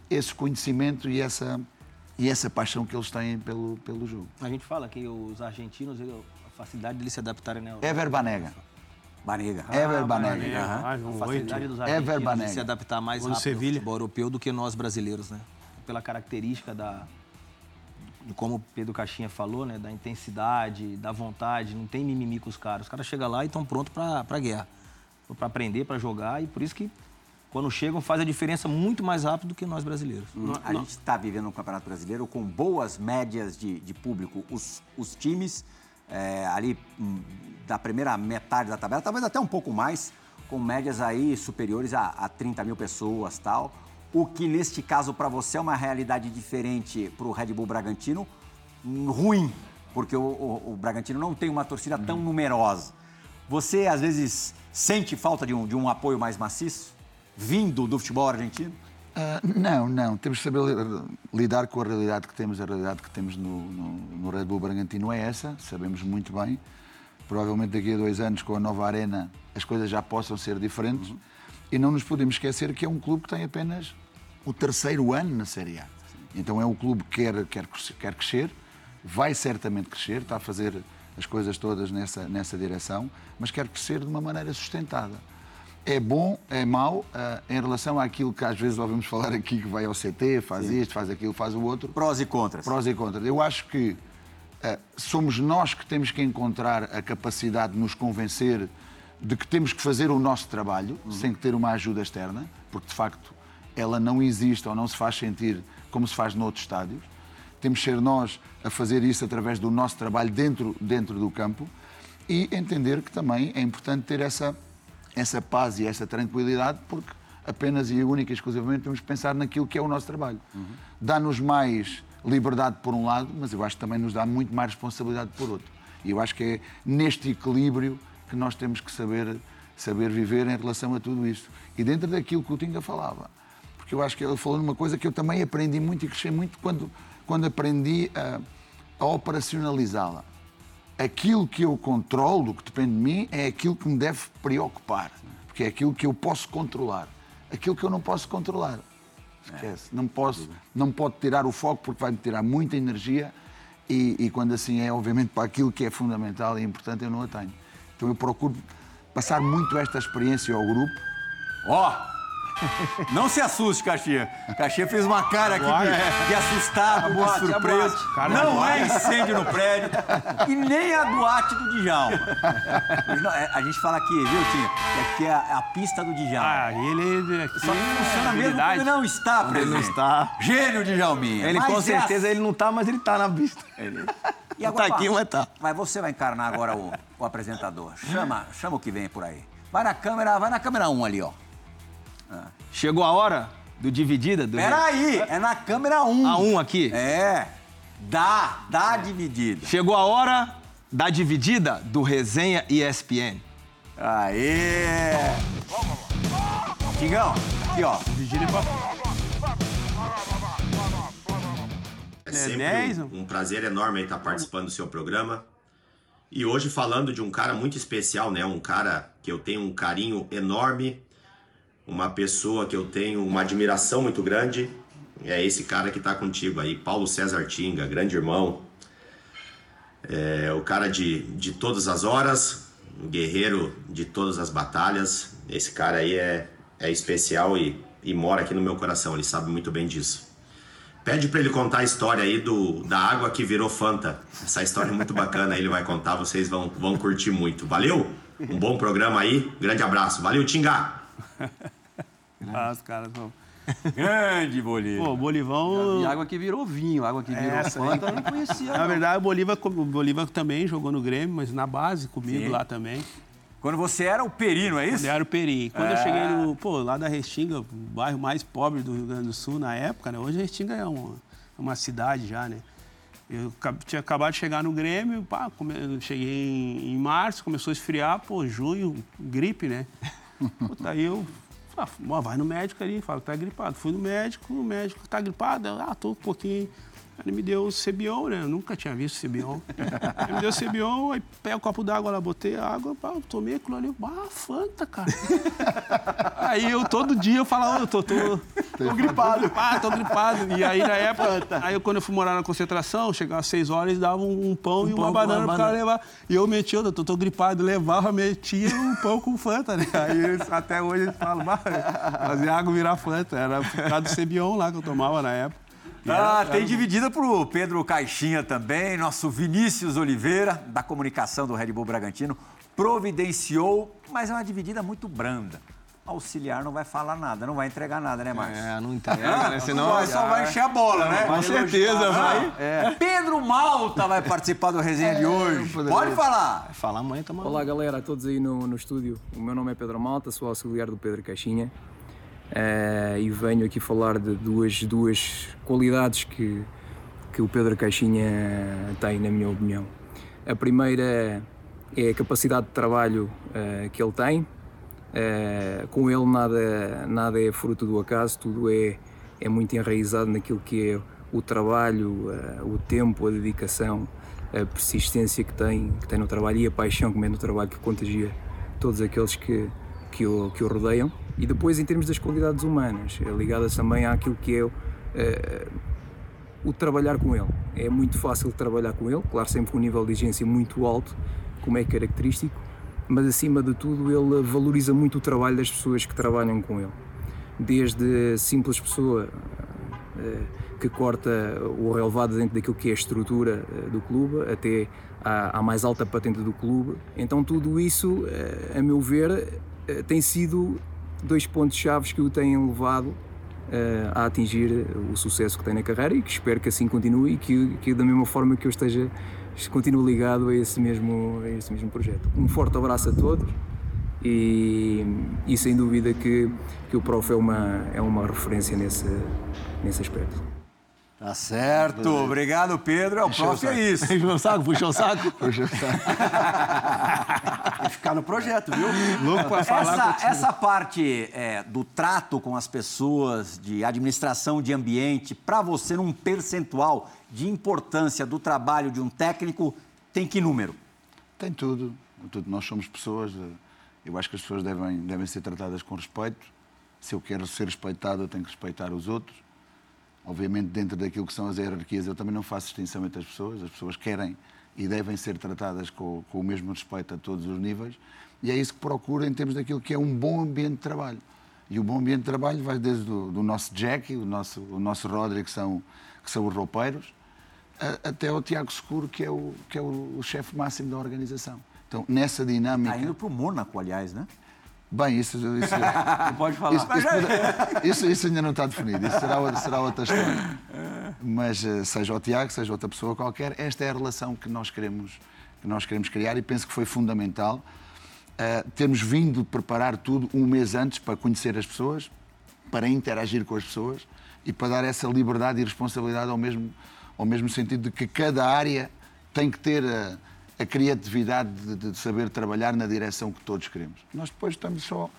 esse conhecimento e essa, e essa paixão que eles têm pelo, pelo jogo. A gente fala que os argentinos, a facilidade deles se adaptarem na Europa. Ever Banega. Banega. Ah, Ever Banega. Uhum. A facilidade dos argentinos de se adaptar mais rápido ao futebol europeu do que nós brasileiros, né? Pela característica da, de como o Pedro Caixinha falou, né? Da intensidade, da vontade, não tem mimimi com os caras. Os caras chegam lá e estão prontos para a guerra. Para aprender, para jogar, e por isso que quando chegam, faz a diferença muito mais rápido do que nós brasileiros. Hum, a gente está vivendo um campeonato brasileiro com boas médias de, de público. Os, os times é, ali hum, da primeira metade da tabela, talvez até um pouco mais, com médias aí superiores a, a 30 mil pessoas tal. O que neste caso para você é uma realidade diferente para o Red Bull Bragantino, hum, ruim, porque o, o, o Bragantino não tem uma torcida tão numerosa. Você às vezes sente falta de um, de um apoio mais maciço? vindo do futebol argentino? Uh, não, não. Temos que saber lidar com a realidade que temos. A realidade que temos no, no, no Red Bull Bragantino é essa, sabemos muito bem. provavelmente daqui a dois anos, com a nova arena, as coisas já possam ser diferentes. Uhum. E não nos podemos esquecer que é um clube que tem apenas o terceiro ano na Série A. Então é um clube que quer, quer, quer crescer, vai certamente crescer, está a fazer as coisas todas nessa, nessa direção, mas quer crescer de uma maneira sustentada. É bom, é mau, uh, em relação àquilo que às vezes ouvimos falar aqui, que vai ao CT, faz Sim. isto, faz aquilo, faz o outro. Prós e contras. Prós e contras. Eu acho que uh, somos nós que temos que encontrar a capacidade de nos convencer de que temos que fazer o nosso trabalho, uhum. sem ter uma ajuda externa, porque de facto ela não existe ou não se faz sentir como se faz noutros estádios. Temos que ser nós a fazer isso através do nosso trabalho dentro, dentro do campo e entender que também é importante ter essa, essa paz e essa tranquilidade, porque apenas e única e exclusivamente temos que pensar naquilo que é o nosso trabalho. Uhum. Dá-nos mais liberdade por um lado, mas eu acho que também nos dá muito mais responsabilidade por outro. E eu acho que é neste equilíbrio que nós temos que saber, saber viver em relação a tudo isto. E dentro daquilo que o Tinga falava, porque eu acho que ele falou numa coisa que eu também aprendi muito e cresci muito quando, quando aprendi a, a operacionalizá-la. Aquilo que eu controlo, que depende de mim, é aquilo que me deve preocupar, porque é aquilo que eu posso controlar. Aquilo que eu não posso controlar, esquece. Não, posso, não pode tirar o foco porque vai-me tirar muita energia e, e, quando assim é, obviamente, para aquilo que é fundamental e importante, eu não a tenho. Então eu procuro passar muito esta experiência ao grupo. Ó! Oh! [laughs] Não se assuste, Caxia. Caxia fez uma cara aqui de, de assustado, de surpreso. Não é incêndio no prédio [laughs] e nem a boate do Djalma. Não, é, a gente fala aqui, viu, Tinha? Que aqui é a, a pista do Djalma. Ah, ele aqui Só que funciona é mesmo quando ele não está presente. Ele não está. Gênio Djalminha. Ele mas com é certeza ele não está, mas ele está na pista. Ele... [laughs] E agora, tá aqui, mas tá. Mas você vai encarnar agora o, o apresentador. Chama, chama o que vem por aí. Vai na câmera, vai na câmera 1 ali, ó. Chegou a hora do dividida? Do... Peraí, é na câmera 1. A 1 aqui? É. Dá, dá dividida. Chegou a hora da dividida do Resenha ESPN. Aê! Tigão, aqui ó. Dividida É sempre um, um prazer enorme estar participando do seu programa. E hoje falando de um cara muito especial, né? Um cara que eu tenho um carinho enorme uma pessoa que eu tenho uma admiração muito grande é esse cara que está contigo aí, Paulo César Tinga, grande irmão. É o cara de, de todas as horas, guerreiro de todas as batalhas. Esse cara aí é, é especial e, e mora aqui no meu coração, ele sabe muito bem disso. Pede para ele contar a história aí do, da água que virou Fanta. Essa história é muito bacana, ele vai contar, vocês vão, vão curtir muito. Valeu? Um bom programa aí, grande abraço. Valeu, Tinga! Ah, os caras vão. Grande Bolívar. Pô, Bolivão. E água que virou vinho, água que virou Essa, Fanta, eu não conhecia. Na não. verdade, o Bolívar, o Bolívar também jogou no Grêmio, mas na base comigo Sim. lá também. Quando você era o Peri, não é isso? Quando eu era o Peri. Quando é. eu cheguei no, pô, lá da Restinga, o bairro mais pobre do Rio Grande do Sul na época, né? Hoje a Restinga é uma, uma cidade já, né? Eu tinha acabado de chegar no Grêmio, pá, come... cheguei em, em março, começou a esfriar, pô, junho, gripe, né? Puta, aí eu ah, vai no médico ali, fala que tá gripado. Fui no médico, o médico tá gripado. Ah, tô um pouquinho. Ele me deu o Cebion, né? Eu nunca tinha visto Cebion. Ele me deu o Cebion, aí pega o um copo d'água lá, botei a água, pá, tomei aquilo ali. Ah, Fanta, cara. [laughs] aí eu todo dia eu falava, eu tô, tô, tô gripado. Ah, tô gripado. E aí na época, Fanta. aí eu, quando eu fui morar na concentração, chegava às seis horas, dava um, um pão um e uma pão, banana pro cara levar. E eu metia, eu tô, tô gripado, levava, metia um pão com Fanta, né? Aí até hoje eles falam, fazia água virar Fanta. Era por causa do Cebion lá que eu tomava na época. Ah, tem dividida para o Pedro Caixinha também, nosso Vinícius Oliveira, da comunicação do Red Bull Bragantino, providenciou, mas é uma dividida muito branda. Auxiliar não vai falar nada, não vai entregar nada, né, Márcio? É, não entrega, né? Senão só vai encher a bola, né? Com certeza, vai. É. Pedro Malta vai participar do resenha é, de hoje. Pode falar. Vai falar amanhã, tá Olá, galera, a todos aí no, no estúdio. O meu nome é Pedro Malta, sou auxiliar do Pedro Caixinha. Uh, e venho aqui falar de duas, duas qualidades que, que o Pedro Caixinha tem, na minha opinião. A primeira é a capacidade de trabalho uh, que ele tem. Uh, com ele nada, nada é fruto do acaso, tudo é, é muito enraizado naquilo que é o trabalho, o tempo, a dedicação a persistência que tem, que tem no trabalho e a paixão que mete no trabalho que contagia todos aqueles que, que, o, que o rodeiam. E depois, em termos das qualidades humanas, ligadas também àquilo que é uh, o trabalhar com ele. É muito fácil trabalhar com ele, claro, sempre com um nível de exigência muito alto, como é característico, mas acima de tudo ele valoriza muito o trabalho das pessoas que trabalham com ele. Desde simples pessoa uh, que corta o relevado dentro daquilo que é a estrutura do clube, até à, mais alta patente do clube. Então tudo isso, a meu ver, tem sido dois pontos chaves que o têm levado a atingir o sucesso que tem na carreira e que espero que assim continue e que, que da mesma forma que eu esteja continuo ligado a esse mesmo a esse mesmo projeto. Um forte abraço a todos e, e sem dúvida que, que o Prof é uma é uma referência nesse nesse aspecto. Tá certo. Obrigado, Pedro. É o prof, é isso. [laughs] Puxou o saco, puxou o saco. [laughs] Puxou o saco. Ficar no projeto, viu? Louco pra falar essa, essa parte é, do trato com as pessoas, de administração de ambiente, para você, num percentual de importância do trabalho de um técnico, tem que número? Tem tudo. tudo. Nós somos pessoas. Eh, eu acho que as pessoas devem, devem ser tratadas com respeito. Se eu quero ser respeitado, eu tenho que respeitar os outros Obviamente, dentro daquilo que são as hierarquias, eu também não faço distinção entre as pessoas. As pessoas querem e devem ser tratadas com, com o mesmo respeito a todos os níveis. E é isso que procuro em termos daquilo que é um bom ambiente de trabalho. E o bom ambiente de trabalho vai desde o do nosso Jackie, o nosso, o nosso Rodri, que são, que são os roupeiros, a, até o Tiago Seguro, que é o, que é o, o chefe máximo da organização. Então, nessa dinâmica. Está indo para o Mônaco, aliás, né? Bem, isso, isso [laughs] pode falar. Isso, isso, isso, ainda não está definido. Isso será, outra, será outra história. Mas eh, seja o Tiago, seja outra pessoa qualquer, esta é a relação que nós queremos, que nós queremos criar e penso que foi fundamental uh, termos vindo preparar tudo um mês antes para conhecer as pessoas, para interagir com as pessoas e para dar essa liberdade e responsabilidade ao mesmo, ao mesmo sentido de que cada área tem que ter. Uh, a criatividade de, de, saber trabalhar na direção que todos queremos. Nós depois estamos só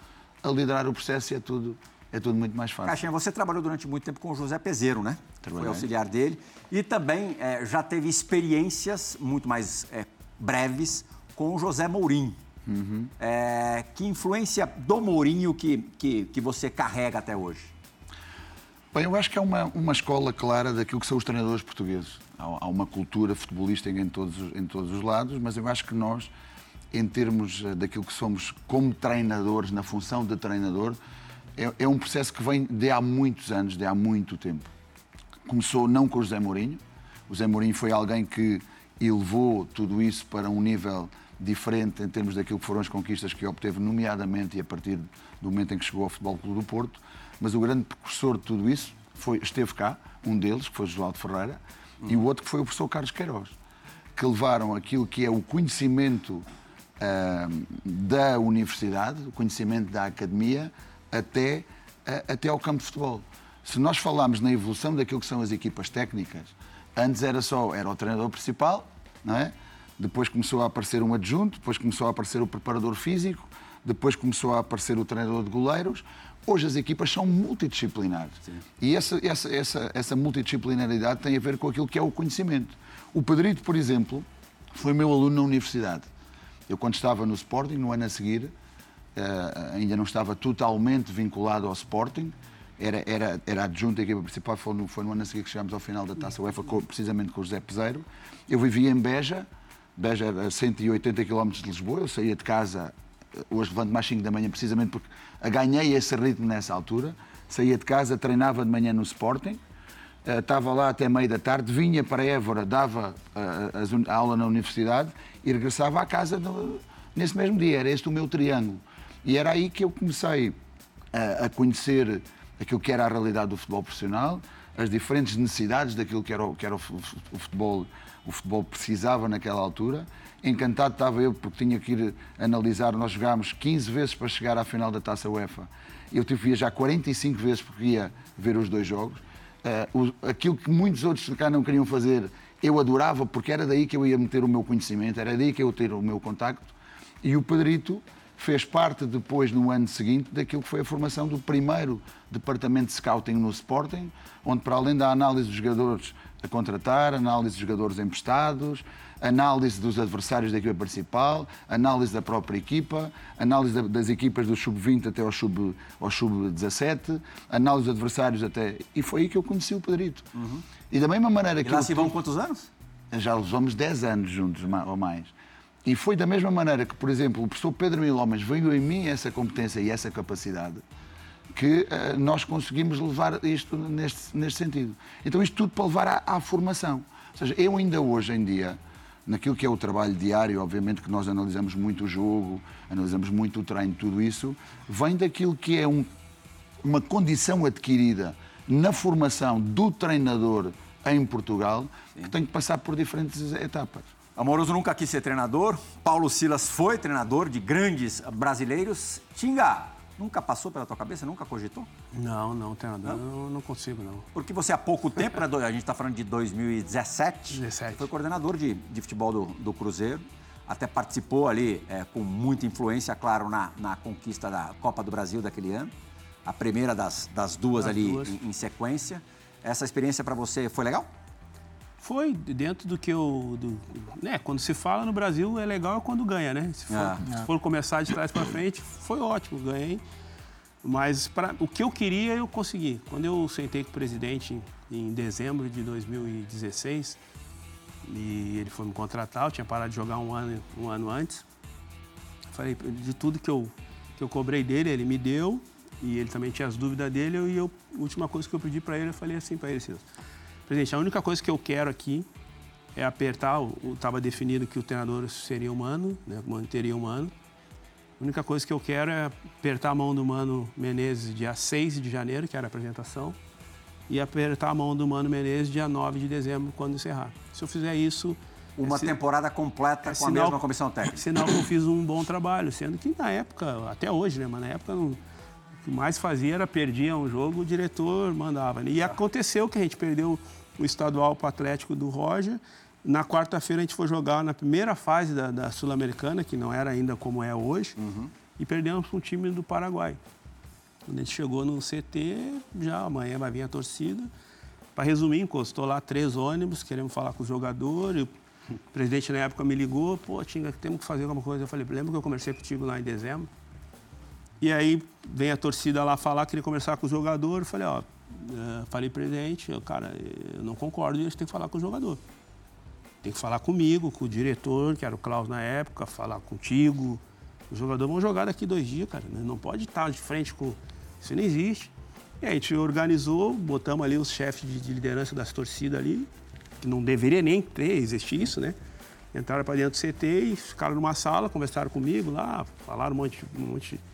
a liderar o processo e é tudo, é tudo muito mais fácil. Caixinha, você trabalhou durante muito tempo com o José Peseiro, né? Trabalhei. Foi auxiliar dele. E também é, já teve experiências muito mais é, breves com o José Mourinho. Uhum. É, que influência do Mourinho que, que, que você carrega até hoje? Bem, eu acho que é uma, uma escola clara daquilo que são os treinadores portugueses há uma cultura futebolística em todos, em todos os lados, mas eu acho que nós, em termos eh, daquilo que somos como treinadores, na função de treinador, é, é um processo que vem de há muitos anos, de há muito tempo. Começou não com o José Mourinho, o José Mourinho foi alguém que elevou tudo isso para um nível diferente em termos daquilo que foram as conquistas que obteve, nomeadamente e a partir do momento em que chegou ao Futebol Clube do Porto. Mas o grande precursor de tudo isso foi, esteve cá, um deles, que foi João Ferreira, e o outro que foi o professor Carlos Queiroz, que levaram aquilo que é o conhecimento uh, da universidade, o conhecimento da academia, até, uh, até ao campo de futebol. Se nós falarmos na evolução daquilo que são as equipas técnicas, antes era só era o treinador principal, não é? depois começou a aparecer um adjunto, depois começou a aparecer o preparador físico, depois começou a aparecer o treinador de goleiros, Hoje as equipas são multidisciplinares. Sim. E essa, essa, essa, essa multidisciplinaridade tem a ver com aquilo que é o conhecimento. O Pedrito, por exemplo, foi meu aluno na universidade. Eu, quando estava no Sporting, no ano a seguir, uh, ainda não estava totalmente vinculado ao Sporting, era, era, era adjunto da equipa principal, foi no, foi no ano a seguir que chegámos ao final da Taça UEFA, precisamente com o José Peseiro. Eu vivia em Beja, Beja a 180 km de Lisboa, eu saía de casa hoje levanto mais 5 da manhã precisamente porque ganhei esse ritmo nessa altura. Saía de casa, treinava de manhã no Sporting, uh, estava lá até meio da tarde, vinha para Évora, dava uh, a aula na universidade e regressava à casa nesse mesmo dia. Era este o meu triângulo. E era aí que eu comecei a, conhecer aquilo que era a realidade do futebol profissional, as diferentes necessidades daquilo que era, o, que era o, futebol, o futebol precisava naquela altura encantado estava eu porque tinha que ir analisar. Nós jogámos 15 vezes para chegar à final da Taça UEFA. Eu tive que viajar 45 vezes porque ia ver os dois jogos. Uh, o, aquilo que muitos outros cá não queriam fazer, eu adorava porque era daí que eu ia meter o meu conhecimento, era daí que eu ia ter o meu contacto. E o Pedrito fez parte depois, no ano seguinte, daquilo que foi a formação do primeiro departamento de scouting no Sporting, onde para além da análise dos jogadores a contratar, análise de jogadores emprestados, análise dos adversários da equipa principal, análise da própria equipa, análise das equipas do sub-20 até ao sub-17, sub análise dos adversários até. E foi aí que eu conheci o Pedrito. Uhum. E da mesma maneira que. E lá se vão quantos anos? Já vamos 10 anos juntos ou mais. E foi da mesma maneira que, por exemplo, o professor Pedro Mil Homens veio em mim essa competência e essa capacidade que uh, nós conseguimos levar isto neste, neste sentido. Então, isto tudo para levar à, à, formação. Ou seja, eu ainda hoje em dia, naquilo que é o trabalho diário, obviamente que nós analisamos muito o jogo, analisamos muito o treino, tudo isso, vem daquilo que é um, uma condição adquirida na formação do treinador em Portugal, Sim. que tem que passar por diferentes etapas. Amoroso nunca quis ser treinador. Paulo Silas foi treinador de grandes brasileiros. Tinga, nunca passou pela tua cabeça? Nunca cogitou? Não, não, treinador. Não, não, não consigo, não. Porque você há pouco tempo, né, a gente está falando de 2017, 17. foi coordenador de, de futebol do, do Cruzeiro. Até participou ali é, com muita influência, claro, na, na conquista da Copa do Brasil daquele ano. A primeira das, das duas ali duas. Em, em sequência. Essa experiência para você foi legal? Foi dentro do que eu. Do, né, quando se fala no Brasil é legal quando ganha, né? Se for, ah, se for começar de trás para frente, foi ótimo, ganhei. Mas pra, o que eu queria, eu consegui. Quando eu sentei com o presidente em dezembro de 2016, e ele foi me contratar, eu tinha parado de jogar um ano, um ano antes. Falei, de tudo que eu, que eu cobrei dele, ele me deu, e ele também tinha as dúvidas dele, e eu, a última coisa que eu pedi para ele, eu falei assim para ele, Silas, Presidente, a única coisa que eu quero aqui é apertar, estava definido que o treinador seria humano, né, manteria humano. A única coisa que eu quero é apertar a mão do Mano Menezes dia 6 de janeiro, que era a apresentação, e apertar a mão do Mano Menezes dia 9 de dezembro, quando encerrar. Se eu fizer isso... Uma é temporada completa é com sinal, a mesma comissão técnica. Sinal que eu fiz um bom trabalho, sendo que na época, até hoje, né, mas na época não, que mais fazia era perdia um jogo, o diretor mandava. Né? E aconteceu que a gente perdeu o estadual para o Atlético do Roger. Na quarta-feira a gente foi jogar na primeira fase da, da Sul-Americana, que não era ainda como é hoje, uhum. e perdemos para um time do Paraguai. Quando a gente chegou no CT, já amanhã vai vir a torcida. Para resumir, encostou lá três ônibus, queremos falar com os jogadores. O presidente na época me ligou, pô, Tinga, temos que fazer alguma coisa. Eu falei, lembra que eu conversei contigo lá em dezembro? E aí vem a torcida lá falar, queria conversar com o jogador. Eu falei, ó, uh, falei presidente, eu, cara, eu não concordo, e gente tem que falar com o jogador. Tem que falar comigo, com o diretor, que era o Klaus na época, falar contigo. Os jogadores vão jogar daqui dois dias, cara. Né? Não pode estar de frente com. Isso não existe. E aí a gente organizou, botamos ali os chefes de, de liderança das torcidas ali, que não deveria nem ter, existir isso, né? Entraram para dentro do CT e ficaram numa sala, conversaram comigo lá, falaram um monte, um monte de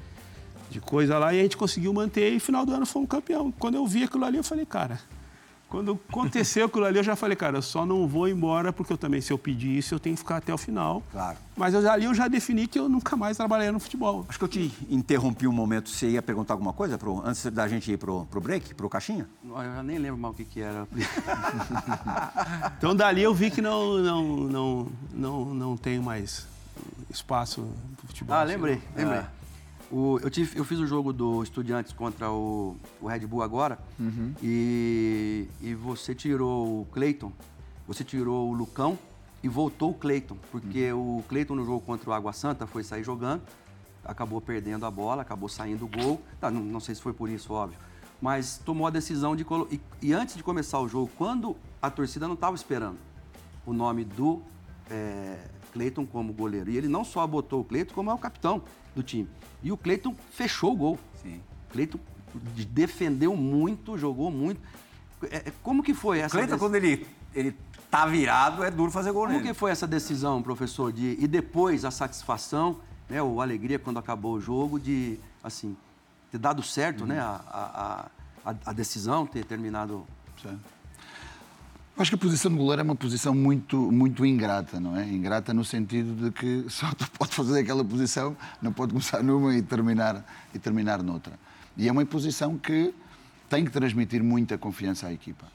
coisa lá e a gente conseguiu manter e no final do ano foi um campeão. Quando eu vi aquilo ali, eu falei, cara, quando aconteceu aquilo ali, eu já falei, cara, eu só não vou embora porque eu também, se eu pedir isso, eu tenho que ficar até o final. Claro. Mas eu, ali eu já defini que eu nunca mais trabalhei no futebol. Acho que eu te interrompi um momento. Você ia perguntar alguma coisa pro, antes da gente ir pro, pro break, pro caixinha? Eu já nem lembro mais o que, que era. [laughs] então dali eu vi que não, não, não, não, não tenho mais espaço pro futebol. Ah, lembrei, lembrei. É. O, eu, tive, eu fiz o jogo do Estudiantes contra o, o Red Bull agora uhum. e, e você tirou o Cleiton, você tirou o Lucão e voltou o Cleiton, porque uhum. o Cleiton no jogo contra o Água Santa foi sair jogando, acabou perdendo a bola, acabou saindo o gol. Tá, não, não, sei se foi por isso, óbvio. Mas tomou a decisão de colocar. E, e, antes de começar o jogo, quando a torcida não estava esperando o nome do é, Cleiton como goleiro, e ele não só botou o Cleiton, como é o capitão do time. E o Cleiton fechou o gol. Sim. O Cleiton defendeu muito, jogou muito. É, é, como que foi essa Cleiton, quando ele, ele tá virado, é duro fazer gol Como nele. que foi essa decisão, professor? De, e depois a satisfação, né, ou a alegria quando acabou o jogo, de assim, ter dado certo, né, uhum. né, a, a, a, a decisão, ter terminado. Certo. Acho que a posição de goleiro é uma posição muito, muito ingrata, não é? Ingrata no sentido de que [laughs] só tu pode fazer aquela posição, não pode começar numa e terminar, e terminar noutra. E é uma posição que tem que transmitir muita confiança à equipa.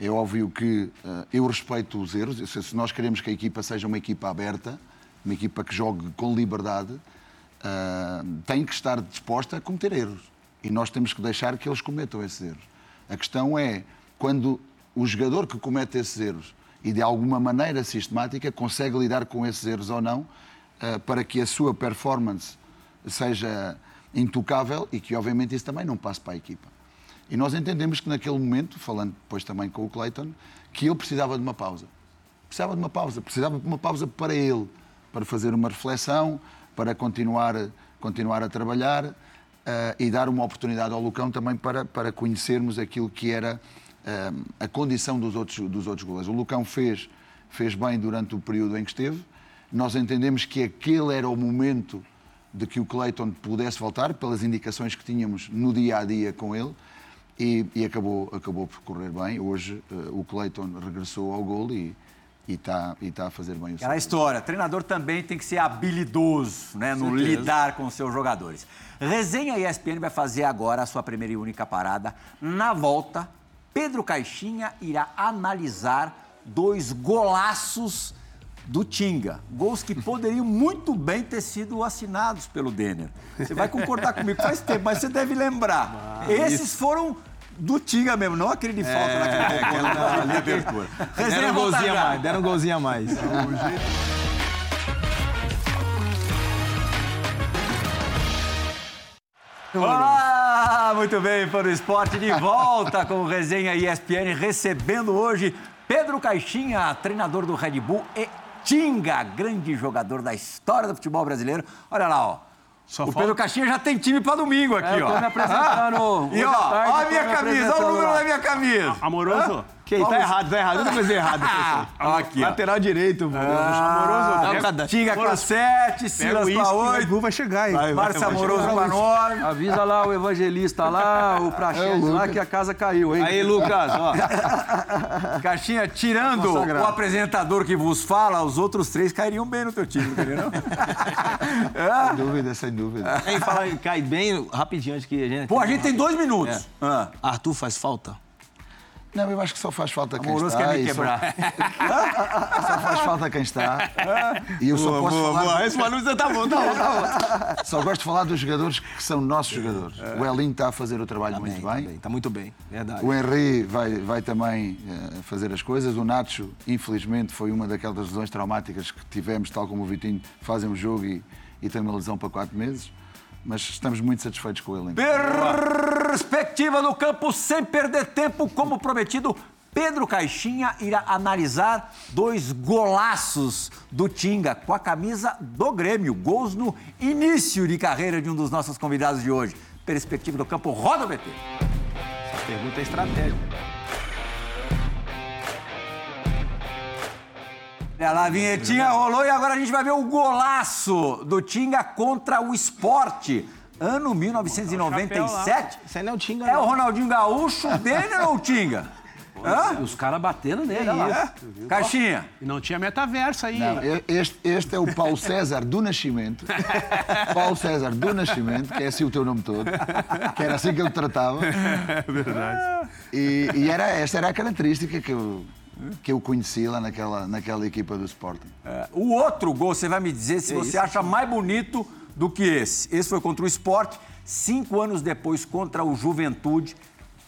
É óbvio que uh, eu respeito os erros. Se nós queremos que a equipa seja uma equipa aberta, uma equipa que jogue com liberdade, uh, tem que estar disposta a cometer erros. E nós temos que deixar que eles cometam esses erros. A questão é, quando o jogador que comete esses erros e de alguma maneira sistemática consegue lidar com esses erros ou não uh, para que a sua performance seja intocável e que obviamente isso também não passe para a equipa. E nós entendemos que naquele momento, falando depois também com o Clayton, que ele precisava de uma pausa. Precisava de uma pausa, precisava de uma pausa para ele, para fazer uma reflexão, para continuar, continuar a trabalhar uh, e dar uma oportunidade ao Lucão também para, para conhecermos aquilo que era a condição dos outros, dos outros goleiros. O Lucão fez, fez bem durante o período em que esteve. Nós entendemos que aquele era o momento de que o Clayton pudesse voltar, pelas indicações que tínhamos no dia a dia com ele. E, e acabou, acabou por correr bem. Hoje uh, o Clayton regressou ao gol e, está e tá a fazer bem o Aquela história, treinador também tem que ser habilidoso né, no Certeza. lidar com seus jogadores. Resenha ESPN vai fazer agora a sua primeira e única parada. Na volta, Pedro Caixinha irá analisar dois golaços do Tinga. Gols que poderiam muito bem ter sido assinados pelo Denner. Você vai concordar comigo, faz tempo, mas você deve lembrar. Esses isso. foram do Tinga mesmo, não aquele de falta é, naquele é, na abertura. Deram um golzinho a mais, deram um golzinho a mais. Olá, muito bem, para o esporte de volta com o Resenha ESPN, recebendo hoje Pedro Caixinha, treinador do Red Bull e Tinga, grande jogador da história do futebol brasileiro. Olha lá, ó. Só o falta... Pedro Caixinha já tem time para domingo aqui, é, ó. Tô me apresentando. Ah, [laughs] e ó, tarde, ó a minha camisa, olha o número da minha camisa. Amoroso? Que tá errado, tá errado. Tudo coisa errada. Aqui, Lateral direito, pô. Ah, Tinga com 7, Silas com 8. vai chegar, hein? Márcio Amoroso com 9. Avisa lá o evangelista lá, o praxete é lá, que a casa caiu, hein? Aí, Lucas, ó. [laughs] Caixinha, tirando o apresentador que vos fala, os outros três cairiam bem no teu time, não queria, não? [laughs] sem dúvida, sem dúvida. Quem fala cai bem, rapidinho, antes que a gente... Pô, a gente tem dois minutos. É. Ah. Arthur faz falta? Não, eu acho que só faz falta quem Amoroso está. quer me quebrar. Só... [laughs] só... faz falta quem está. E eu boa, só posso boa, falar... Boa. Esse Manu tá bom, tá bom, tá bom. [laughs] Só gosto de falar dos jogadores que são nossos jogadores. É. O Elinho está a fazer o trabalho tá muito bem. bem. Está tá muito bem, verdade. O Henry vai, vai também uh, fazer as coisas. O Nacho, infelizmente, foi uma daquelas lesões traumáticas que tivemos, tal como o Vitinho, fazem o jogo e, e tem uma lesão para quatro meses mas estamos muito satisfeitos com ele. Perspectiva do campo sem perder tempo, como prometido. Pedro Caixinha irá analisar dois golaços do Tinga com a camisa do Grêmio. Gols no início de carreira de um dos nossos convidados de hoje. Perspectiva do campo, roda o BT. Essa pergunta é estratégica. Olha lá, a vinhetinha rolou e agora a gente vai ver o golaço do Tinga contra o esporte. Ano 1997. Você não é o Tinga, É o Ronaldinho Gaúcho, dele ou o Tinga? Hã? Os caras batendo nele. É isso. Caixinha. E não tinha metaverso aí. Não, este, este, é o Paulo César do Nascimento. [laughs] Paulo César do Nascimento, que é assim o teu nome todo. Que era assim que ele tratava. É verdade. E, e era, esta era a característica que eu, que eu conheci lá naquela, naquela equipa do Sporting. É, o outro gol, você vai me dizer se é você isso, acha mais bonito do que esse. Esse foi contra o Sport, cinco anos depois contra o Juventude.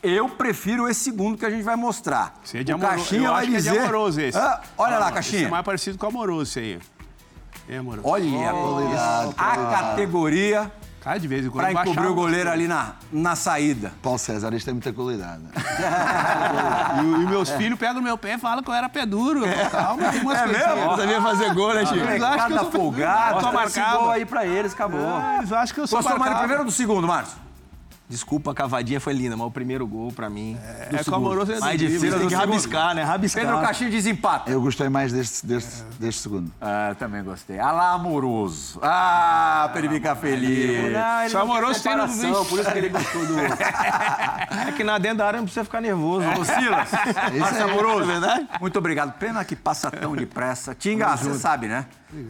Eu prefiro esse segundo que a gente vai mostrar. Esse é de o amoroso. Caixinha vai dizer... é de amoroso esse. Ah, olha ah, lá, Caixinha. Esse é mais parecido com o amoroso esse aí. É amoroso. Olha oh, a categoria. Cara, de vez em quando Pra encobrir o goleiro ali na, na saída. Paulo César, isso tem muita qualidade. [laughs] e, e, meus filhos pegam no meu pé e falam que eu era pé duro. É. Calma, tem umas é mesmo? Não sabia fazer gol, né, Chico? Eles acham que eu sou folgado. Só marcava. gol aí pra eles, acabou. É, eles acham que eu sou Gostou mais do primeiro ou do segundo, Márcio? Desculpa, a cavadinha foi linda, mas o primeiro gol, pra mim. É, é amoroso é mais difícil. Tem que rabiscar, né? Rabiscar. Pedro Caixinha desempata. Eu gostei mais deste, deste, é. deste segundo. Ah, também gostei. Ah lá, amoroso. Ah, pra ele ficar feliz. Não, ele Só amoroso tem no por isso que ele gostou do. [laughs] é que na dentro da área não precisa ficar nervoso. Ô, Silas, isso é amoroso. É verdade? Muito obrigado. Pena que passa tão depressa. Tinga, você sabe, né?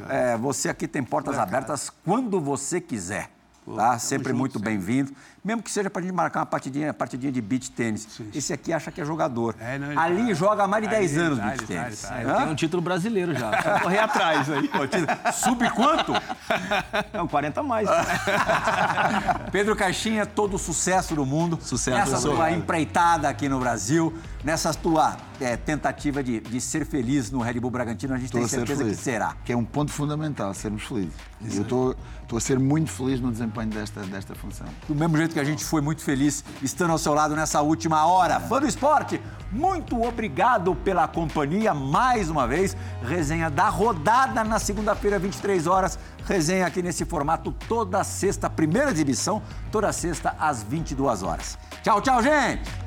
É, você aqui tem portas abertas quando você quiser. Tá? Sempre muito bem-vindo. Mesmo que seja para a gente marcar uma partidinha, partidinha de beach tênis. Esse aqui acha que é jogador. É, não, Ali tá. joga há mais de 10 anos tá, beach tênis. Tá, tá. Tem um título brasileiro já. Vou correr atrás aí. Sub quanto? [laughs] Não, 40 mais. [laughs] Pedro Caixinha, todo o sucesso do mundo. Sucesso. Essa sua empreitada aqui no Brasil. nessa tua é, tentativa de, de, ser feliz no Red Bull Bragantino. A gente Tô tem certeza que será. Que é um ponto fundamental, sermos felizes. Isso. Eu estou a ser muito feliz no desempenho desta, desta função. Do mesmo jeito que a gente foi muito feliz estando ao seu lado nessa última hora. Fã do esporte, muito obrigado pela companhia mais uma vez. Resenha da rodada na segunda-feira, 23 horas. Resenha aqui nesse formato toda sexta, primeira exibição, toda sexta às 22 horas. Tchau, tchau, gente!